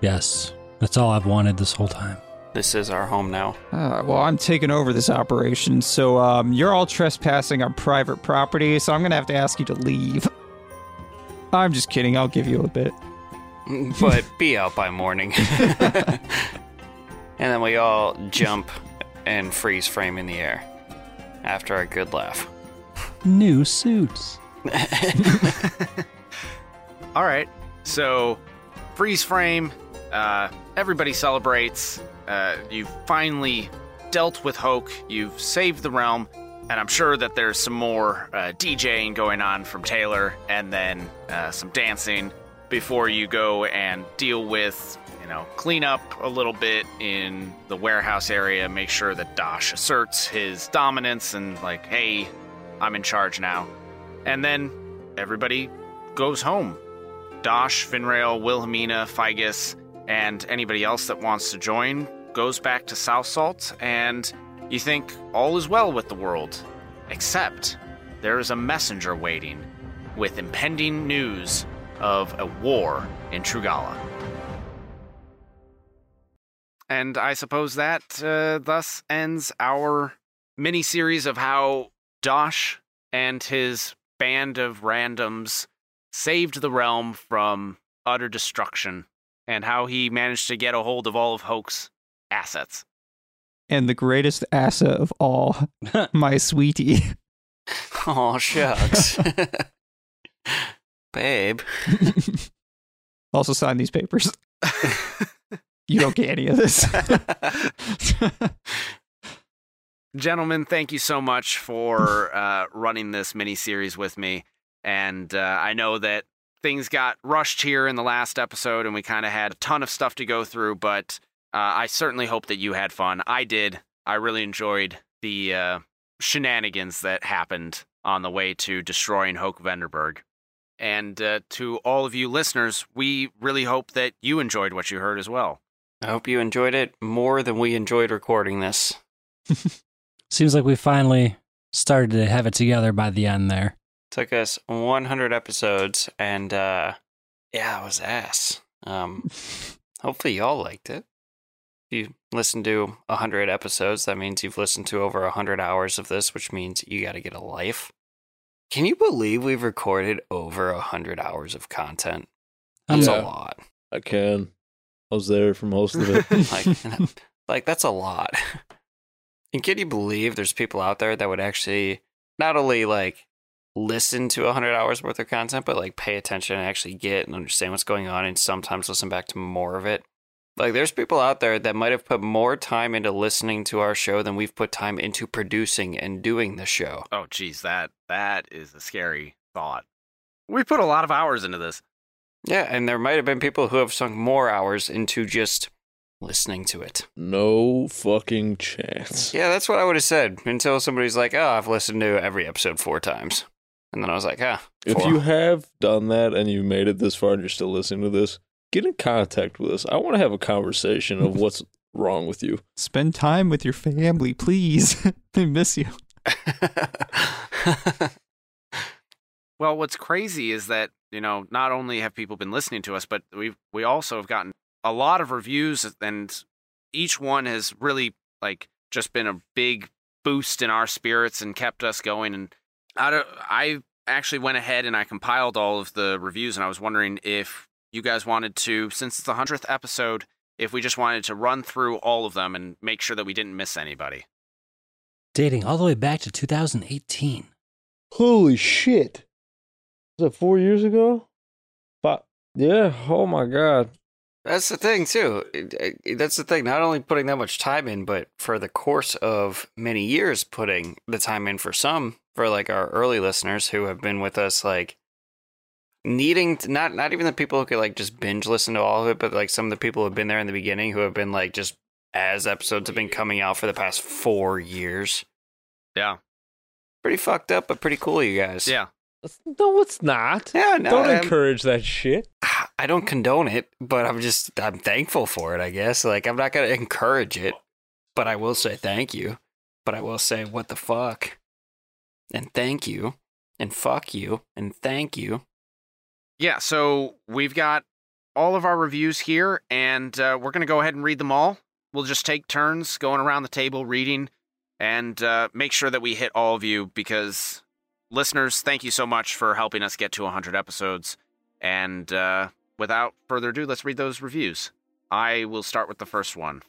Yes, that's all I've wanted this whole time. This is our home now. Uh, well, I'm taking over this operation, so um, you're all trespassing on private property, so I'm gonna have to ask you to leave. I'm just kidding. I'll give you a bit. But be out by morning. and then we all jump and freeze frame in the air after a good laugh. New suits. All right. So, freeze frame. Uh, everybody celebrates. Uh, you've finally dealt with Hoke. You've saved the realm, and I'm sure that there's some more uh, DJing going on from Taylor, and then uh, some dancing before you go and deal with, you know, clean up a little bit in the warehouse area. Make sure that Dosh asserts his dominance and like, hey, I'm in charge now. And then everybody goes home. Dosh, Finrail, Wilhelmina, Figus, and anybody else that wants to join goes back to South Salt, and you think all is well with the world. Except there is a messenger waiting with impending news of a war in Trugala. And I suppose that uh, thus ends our mini series of how Dosh and his band of randoms saved the realm from utter destruction and how he managed to get a hold of all of Hoke's assets. And the greatest asset of all, my sweetie. Oh, shucks. Babe. also sign these papers. You don't get any of this. Gentlemen, thank you so much for uh, running this mini series with me. And uh, I know that things got rushed here in the last episode and we kind of had a ton of stuff to go through, but uh, I certainly hope that you had fun. I did. I really enjoyed the uh, shenanigans that happened on the way to destroying Hoke Vanderberg. And uh, to all of you listeners, we really hope that you enjoyed what you heard as well. I hope you enjoyed it more than we enjoyed recording this. Seems like we finally started to have it together by the end there. Took us 100 episodes, and uh, yeah, it was ass. Um, hopefully, y'all liked it. If you listen to 100 episodes, that means you've listened to over 100 hours of this, which means you got to get a life. Can you believe we've recorded over 100 hours of content? That's Yeah. a lot. I can. I was there for most of it. like, like that's a lot. And can you believe there's people out there that would actually not only like listen to 100 hours worth of content, but like pay attention and actually get and understand what's going on and sometimes listen back to more of it? Like, there's people out there that might have put more time into listening to our show than we've put time into producing and doing the show. Oh, geez, that that is a scary thought. We put a lot of hours into this. Yeah, and there might have been people who have sunk more hours into just listening to it. no fucking chance. Yeah, that's what I would have said until somebody's like, "Oh, I've listened to every episode four times," and then I was like, "Ah, If you have done that and you made it this far and you're still listening to this, get in contact with us. I want to have a conversation of what's wrong with you. Spend time with your family, please. they miss you. Well, what's crazy is that you know not only have people been listening to us, but we we also have gotten a lot of reviews, and each one has really like just been a big boost in our spirits and kept us going. And I don't, I actually went ahead and I compiled all of the reviews, and I was wondering if you guys wanted to, since it's the hundredth episode, if we just wanted to run through all of them and make sure that we didn't miss anybody. Dating all the way back to 2018. Holy shit. Was that four years ago? But yeah, oh my god. That's the thing too. It- it- That's the thing. Not only putting that much time in, but for the course of many years, putting the time in for some, for like our early listeners who have been with us, like needing to, not not even the people who could like just binge listen to all of it, but like some of the people who have been there in the beginning who have been like just as episodes have been coming out for the past four years. Yeah. pretty fucked up, but pretty cool, you guys. Yeah. No, it's not. Yeah, no, Don't I'm- encourage that shit. I don't condone it, but I'm just I'm thankful for it, I guess. Like I'm not gonna encourage it, but I will say thank you. But I will say what the fuck. And thank you. And fuck you. And thank you. Yeah, so we've got all of our reviews here, and uh, we're going to go ahead and read them all. We'll just take turns going around the table reading and uh, make sure that we hit all of you because, listeners, thank you so much for helping us get to 100 episodes. And uh, without further ado, let's read those reviews. I will start with the first one.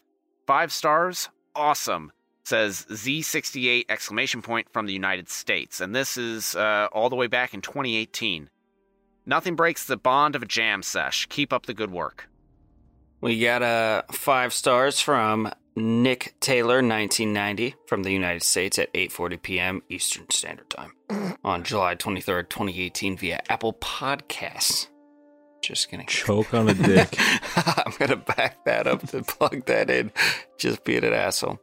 Five stars, awesome, says Z68 exclamation point from the United States. And this is uh, all the way back in 2018. Nothing breaks the bond of a jam sesh. Keep up the good work. We got uh, five stars from Nick Taylor, 1990, from the United States at 8:40 p.m. Eastern Standard Time on July 23rd, 2018, via Apple Podcasts. Just gonna Choke on a dick. I'm gonna back that up to plug that in. Just being an asshole.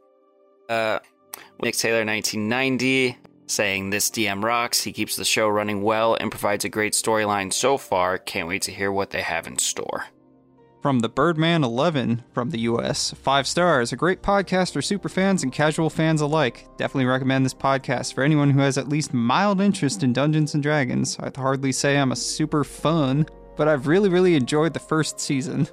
Uh, Nick Taylor, 1990, saying this DM rocks. He keeps the show running well and provides a great storyline so far. Can't wait to hear what they have in store. From the Birdman 11 from the US. Five stars. A great podcast for super fans and casual fans alike. Definitely recommend this podcast for anyone who has at least mild interest in Dungeons and Dragons. I'd hardly say I'm a super fun, but I've really, really enjoyed the first season.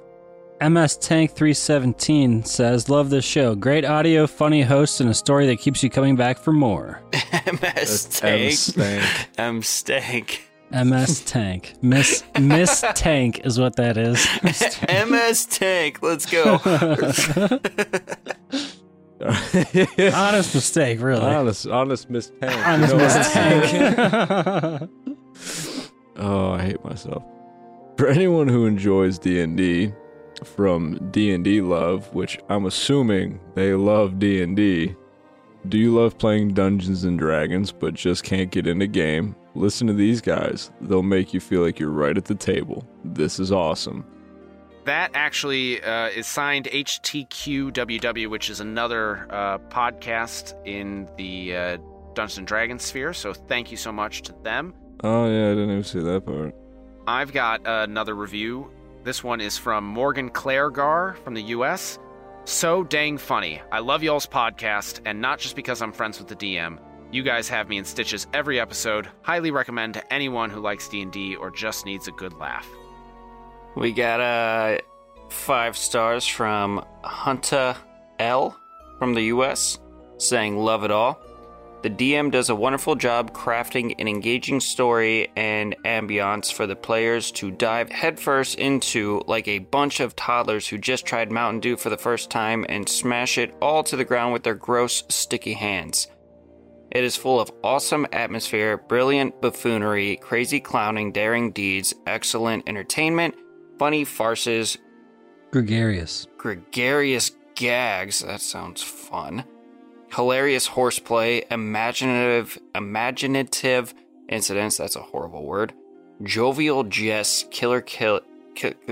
MS Tank 317 says, Love this show. Great audio, funny hosts, and a story that keeps you coming back for more. MS M Tank. stank. M Stank. MS Tank. Miss Miss Tank is what that is. MS Tank. Let's go. Honest mistake, really. honest, honest Miss Tank. Honest You know Miss Tank. Oh, I hate myself. For anyone who enjoys D&D from D&D Love, which I'm assuming they love D&D, do you love playing Dungeons and Dragons but just can't get in the game? Listen to these guys. They'll make you feel like you're right at the table. This is awesome. That actually uh, is signed HTQWW, which is another uh, podcast in the uh, Dungeons and Dragons sphere. So thank you so much to them. Oh yeah, I didn't even see that part. I've got another review. This one is from Morgan Claregar from the US. So dang funny. I love y'all's podcast, and not just because I'm friends with the DM. You guys have me in stitches every episode. Highly recommend to anyone who likes D&D or just needs a good laugh. We got uh, five stars from Hunter L from the US saying, Love it all. The DM does a wonderful job crafting an engaging story and ambiance for the players to dive headfirst into like a bunch of toddlers who just tried Mountain Dew for the first time and smash it all to the ground with their gross, sticky hands. It is full of awesome atmosphere, brilliant buffoonery, crazy clowning, daring deeds, excellent entertainment, funny farces, Gregarious. gregarious gags. That sounds fun. Hilarious horseplay, imaginative, imaginative incidents. That's a horrible word. Jovial jests, killer kill. kill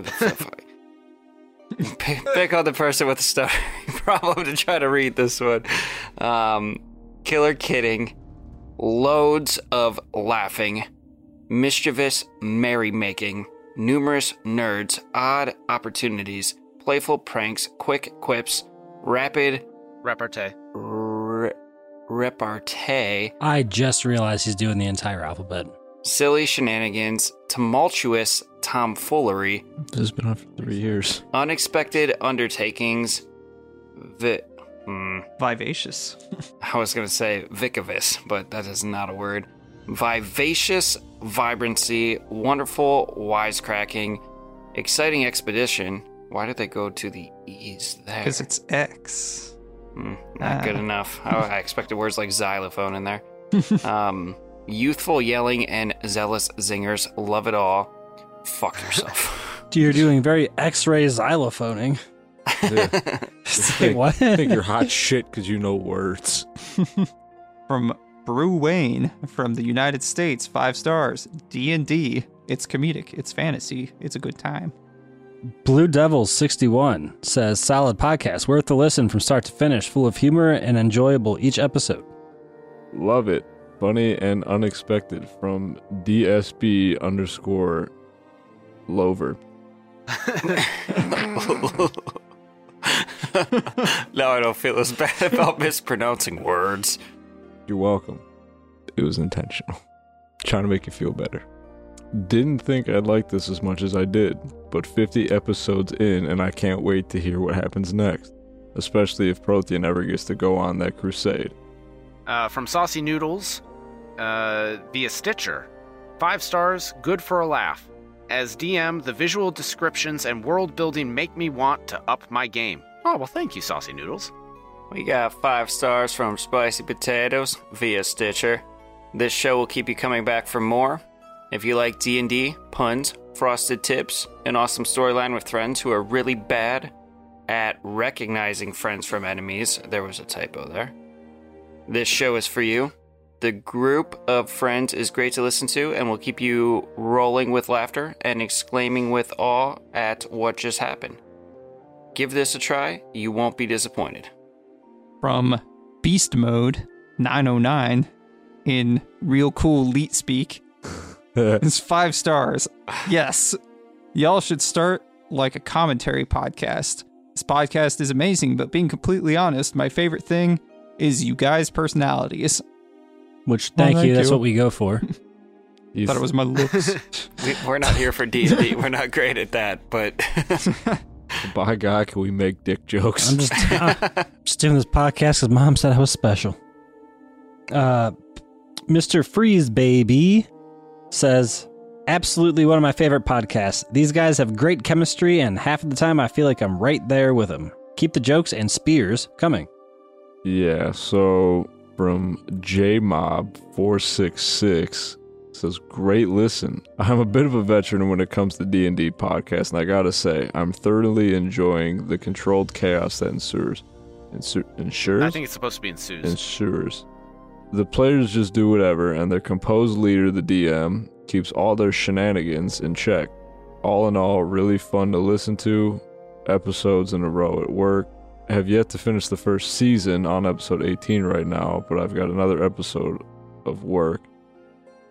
pick, pick on the person with the stuttering problem to try to read this one. Um, killer kidding, loads of laughing, mischievous merrymaking, numerous nerds, odd opportunities, playful pranks, quick quips, rapid Repartee. re- repartee, I just realized he's doing the entire alphabet. silly shenanigans, tumultuous tomfoolery, This has been on for three years. unexpected undertakings, vi- hmm, Vivacious. I was going to say vicivus, but that is not a word. Vivacious vibrancy, wonderful wisecracking, exciting expedition. Why did they go to the E's there? Because it's X. Hmm, not good Ah. enough. I, I expected words like xylophone in there. um, youthful yelling and zealous zingers. Love it all. Fuck yourself. You're doing very X-ray xylophoning. think, what? think you're hot shit because you know words. From Brew Wayne from the United States. Five stars. D&D. It's comedic. It's fantasy. It's a good time. Blue Devils 61 says solid podcast, worth the listen from start to finish, full of humor and enjoyable each episode. Love it. Funny and unexpected from DSB underscore Lover. now I don't feel as bad about mispronouncing words. You're welcome. It was intentional. Trying to make you feel better. Didn't think I'd like this as much as I did, but 50 episodes in, and I can't wait to hear what happens next. Especially if Prothean ever gets to go on that crusade. Uh, from Saucy Noodles uh, via Stitcher. Five stars, good for a laugh. As DM, the visual descriptions and world building make me want to up my game. Oh, well, thank you, Saucy Noodles. We got five stars from Spicy Potatoes via Stitcher. This show will keep you coming back for more. If you like D&D, puns, frosted tips, an awesome storyline with friends who are really bad at recognizing friends from enemies, there was a typo there. This show is for you. The group of friends is great to listen to and will keep you rolling with laughter and exclaiming with awe at what just happened. Give this a try, you won't be disappointed. From Beast Mode 909 in real cool leet speak. It's five stars. Yes. Y'all should start like a commentary podcast. This podcast is amazing, but being completely honest, my favorite thing is you guys' personalities. Which, Well, thank, thank you. That's what we go for. You Thought it was my looks. We, we're not here for D&D. we're not great at that, but by God, can we make dick jokes? I'm just, I'm just doing this podcast because mom said I was special. Uh, Mr. Freeze Baby says, absolutely one of my favorite podcasts. These guys have great chemistry, and half of the time I feel like I'm right there with them. Keep the jokes and spears coming. Yeah, so from JMob466 says, Great listen. I'm a bit of a veteran when it comes to D&D podcasts, and I gotta say, I'm thoroughly enjoying the controlled chaos that ensues. Ensu- ensures? I think it's supposed to be ensues. ensures. The players just do whatever, and their composed leader, the DM, keeps all their shenanigans in check. All in all, really fun to listen to. Episodes in a row at work. Have yet to finish the first season on episode 18 right now, but I've got another episode of work.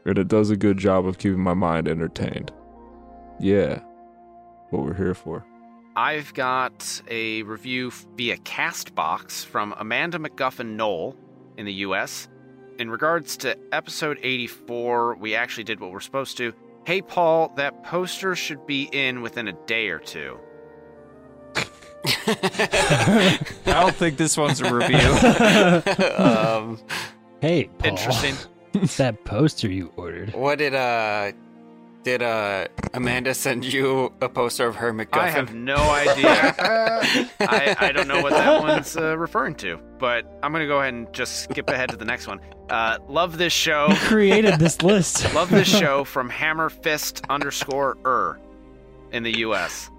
And it does a good job of keeping my mind entertained. Yeah, what we're here for. I've got a review via Castbox from Amanda McGuffin Knoll in the US. In regards to episode 84, we actually did what we're supposed to. Hey, Paul, that poster should be in within a day or two. I don't think this one's a review. um, Hey, Paul. Interesting. that poster you ordered. what did uh did uh Amanda send you a poster of her MacGuffin? I have no idea. I, I don't know what that one's uh, referring to, but I'm going to go ahead and just skip ahead to the next one. Uh, love this show. Who created this list? Love this show from Hammer Fist underscore er in the US.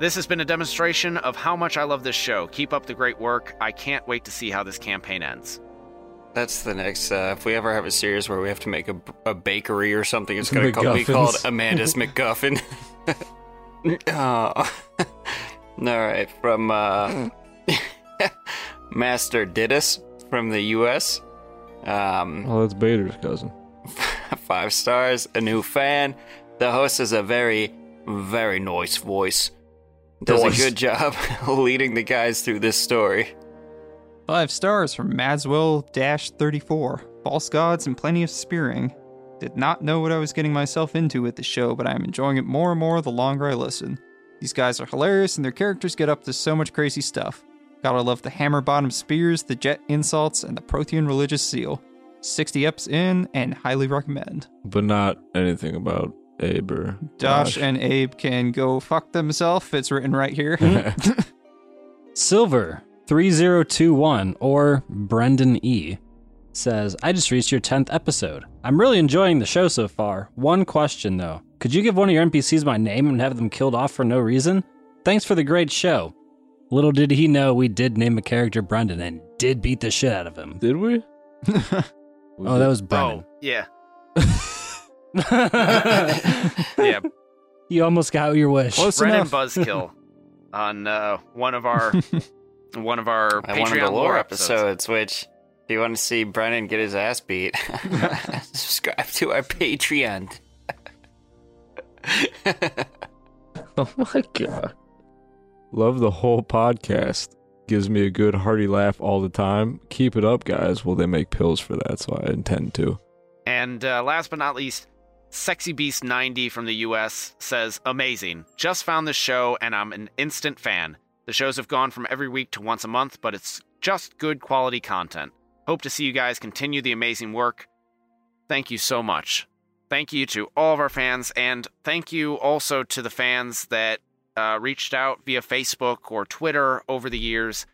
This has been a demonstration of how much I love this show. Keep up the great work. I can't wait to see how this campaign ends. That's the next. Uh, if we ever have a series where we have to make a, a bakery or something, it's going to be called Amanda's McGuffin. oh. All right, from uh, Master Didus from the U.S. Um, Oh, that's Bader's cousin. five stars, a new fan. The host has a very, very nice voice. Does Nice. a good job leading the guys through this story. Five stars from Madswell 34. False gods and plenty of spearing. Did not know what I was getting myself into with the show, but I'm enjoying it more and more the longer I listen. These guys are hilarious and their characters get up to so much crazy stuff. Gotta love the hammer bottom spears, the jet insults, and the Prothean religious seal. 60 eps in and highly recommend. But not anything about Abe or Josh and Abe can go fuck themselves. It's written right here. Silver 3021 or Brendan E says, I just reached your 10th episode. I'm really enjoying the show so far. One question though. Could you give one of your NPCs my name and have them killed off for no reason? Thanks for the great show. Little did he know we did name a character Brendan and did beat the shit out of him. Did we? We Oh, did. that was Brendan. Oh, yeah. Yeah, you almost got your wish. Close Brennan enough. Buzzkill on uh, one of our one of our At one of Patreon the lore episodes. episodes, which If you want to see Brennan get his ass beat, subscribe to our Patreon. Oh my god. Love the whole podcast. Gives me a good hearty laugh all the time. Keep it up, guys. Well, they make pills for that, so I intend to. And uh, last but not least, Sexy Beast 90 from the US says, Amazing. Just found this show and I'm an instant fan. The shows have gone from every week to once a month, but it's just good quality content. Hope to see you guys continue the amazing work. Thank you so much. Thank you to all of our fans, and thank you also to the fans that uh, reached out via Facebook or Twitter over the years.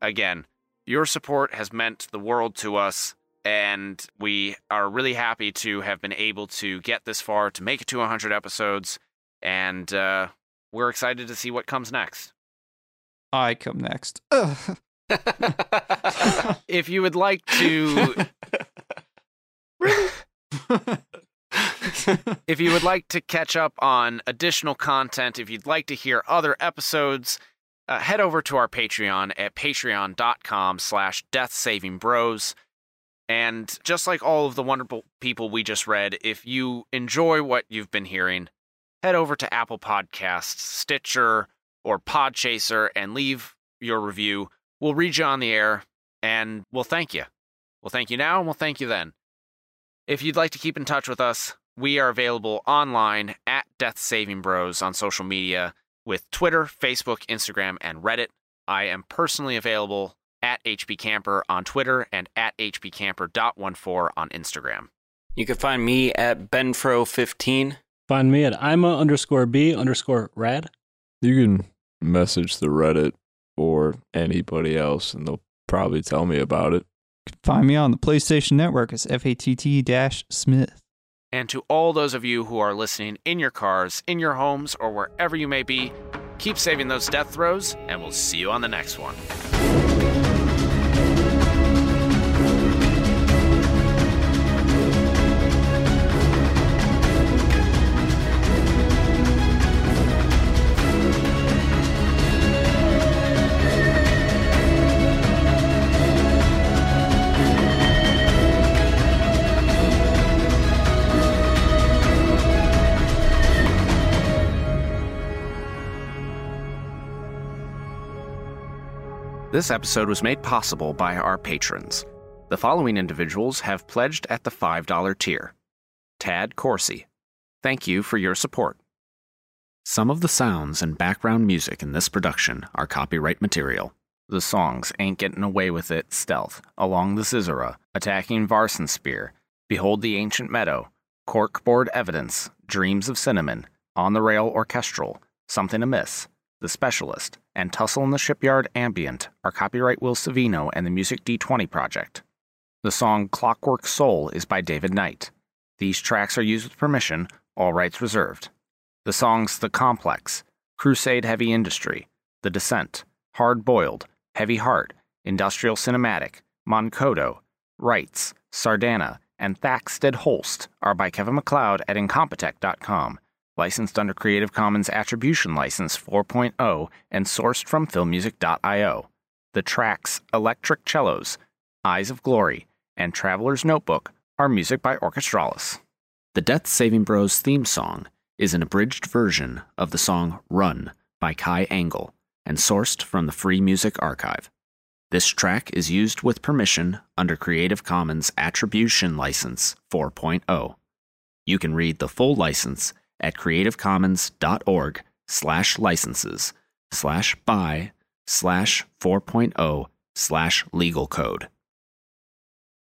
Again, your support has meant the world to us, and we are really happy to have been able to get this far to make it to 100 episodes, and uh, we're excited to see what comes next. I come next. If you would like to if you would like to catch up on additional content, if you'd like to hear other episodes, uh, head over to our Patreon at patreon.com slash deathsavingbros. And just like all of the wonderful people we just read, if you enjoy what you've been hearing, head over to Apple Podcasts, Stitcher, or Podchaser and leave your review. We'll read you on the air and we'll thank you. We'll thank you now and we'll thank you then. If you'd like to keep in touch with us, we are available online at Death Saving Bros on social media with Twitter, Facebook, Instagram, and Reddit. I am personally available at HP Camper on Twitter and at hpcamper.14 on Instagram. You can find me at benfro15. Find me at ima underscore b underscore rad. You can message the Reddit or anybody else, and they'll probably tell me about it. Find me on the PlayStation Network as FATT Smith. And to all those of you who are listening in your cars, in your homes, or wherever you may be, keep saving those death throws, and we'll see you on the next one. This episode was made possible by our patrons. The following individuals have pledged at the $5 tier Tad Corsi. Thank you for your support. Some of the sounds and background music in this production are copyright material. The songs Ain't Getting Away With It, Stealth, Along the Scissora, Attacking Varson Spear, Behold the Ancient Meadow, Corkboard Evidence, Dreams of Cinnamon, On the Rail Orchestral, Something Amiss, The Specialist, and Tussle in the Shipyard Ambient are copyright Will Savino and the Music D20 Project. The song Clockwork Soul is by David Knight. These tracks are used with permission, all rights reserved. The songs The Complex, Crusade Heavy Industry, The Descent, Hard Boiled, Heavy Heart, Industrial Cinematic, Moncodo, Rites, Sardana, and Thaxted Holst are by Kevin MacLeod at Incompetech.com, licensed under Creative Commons Attribution License 4.0 and sourced from filmmusic.io. The tracks Electric Cellos, Eyes of Glory, and Traveler's Notebook are music by Orchestralis. The Death Saving Bros theme song is an abridged version of the song Run by Kai Engel and sourced from the Free Music Archive. This track is used with permission under Creative Commons Attribution License 4.0. You can read the full license at creativecommons.org slash licenses slash by slash 4.0 slash legal code.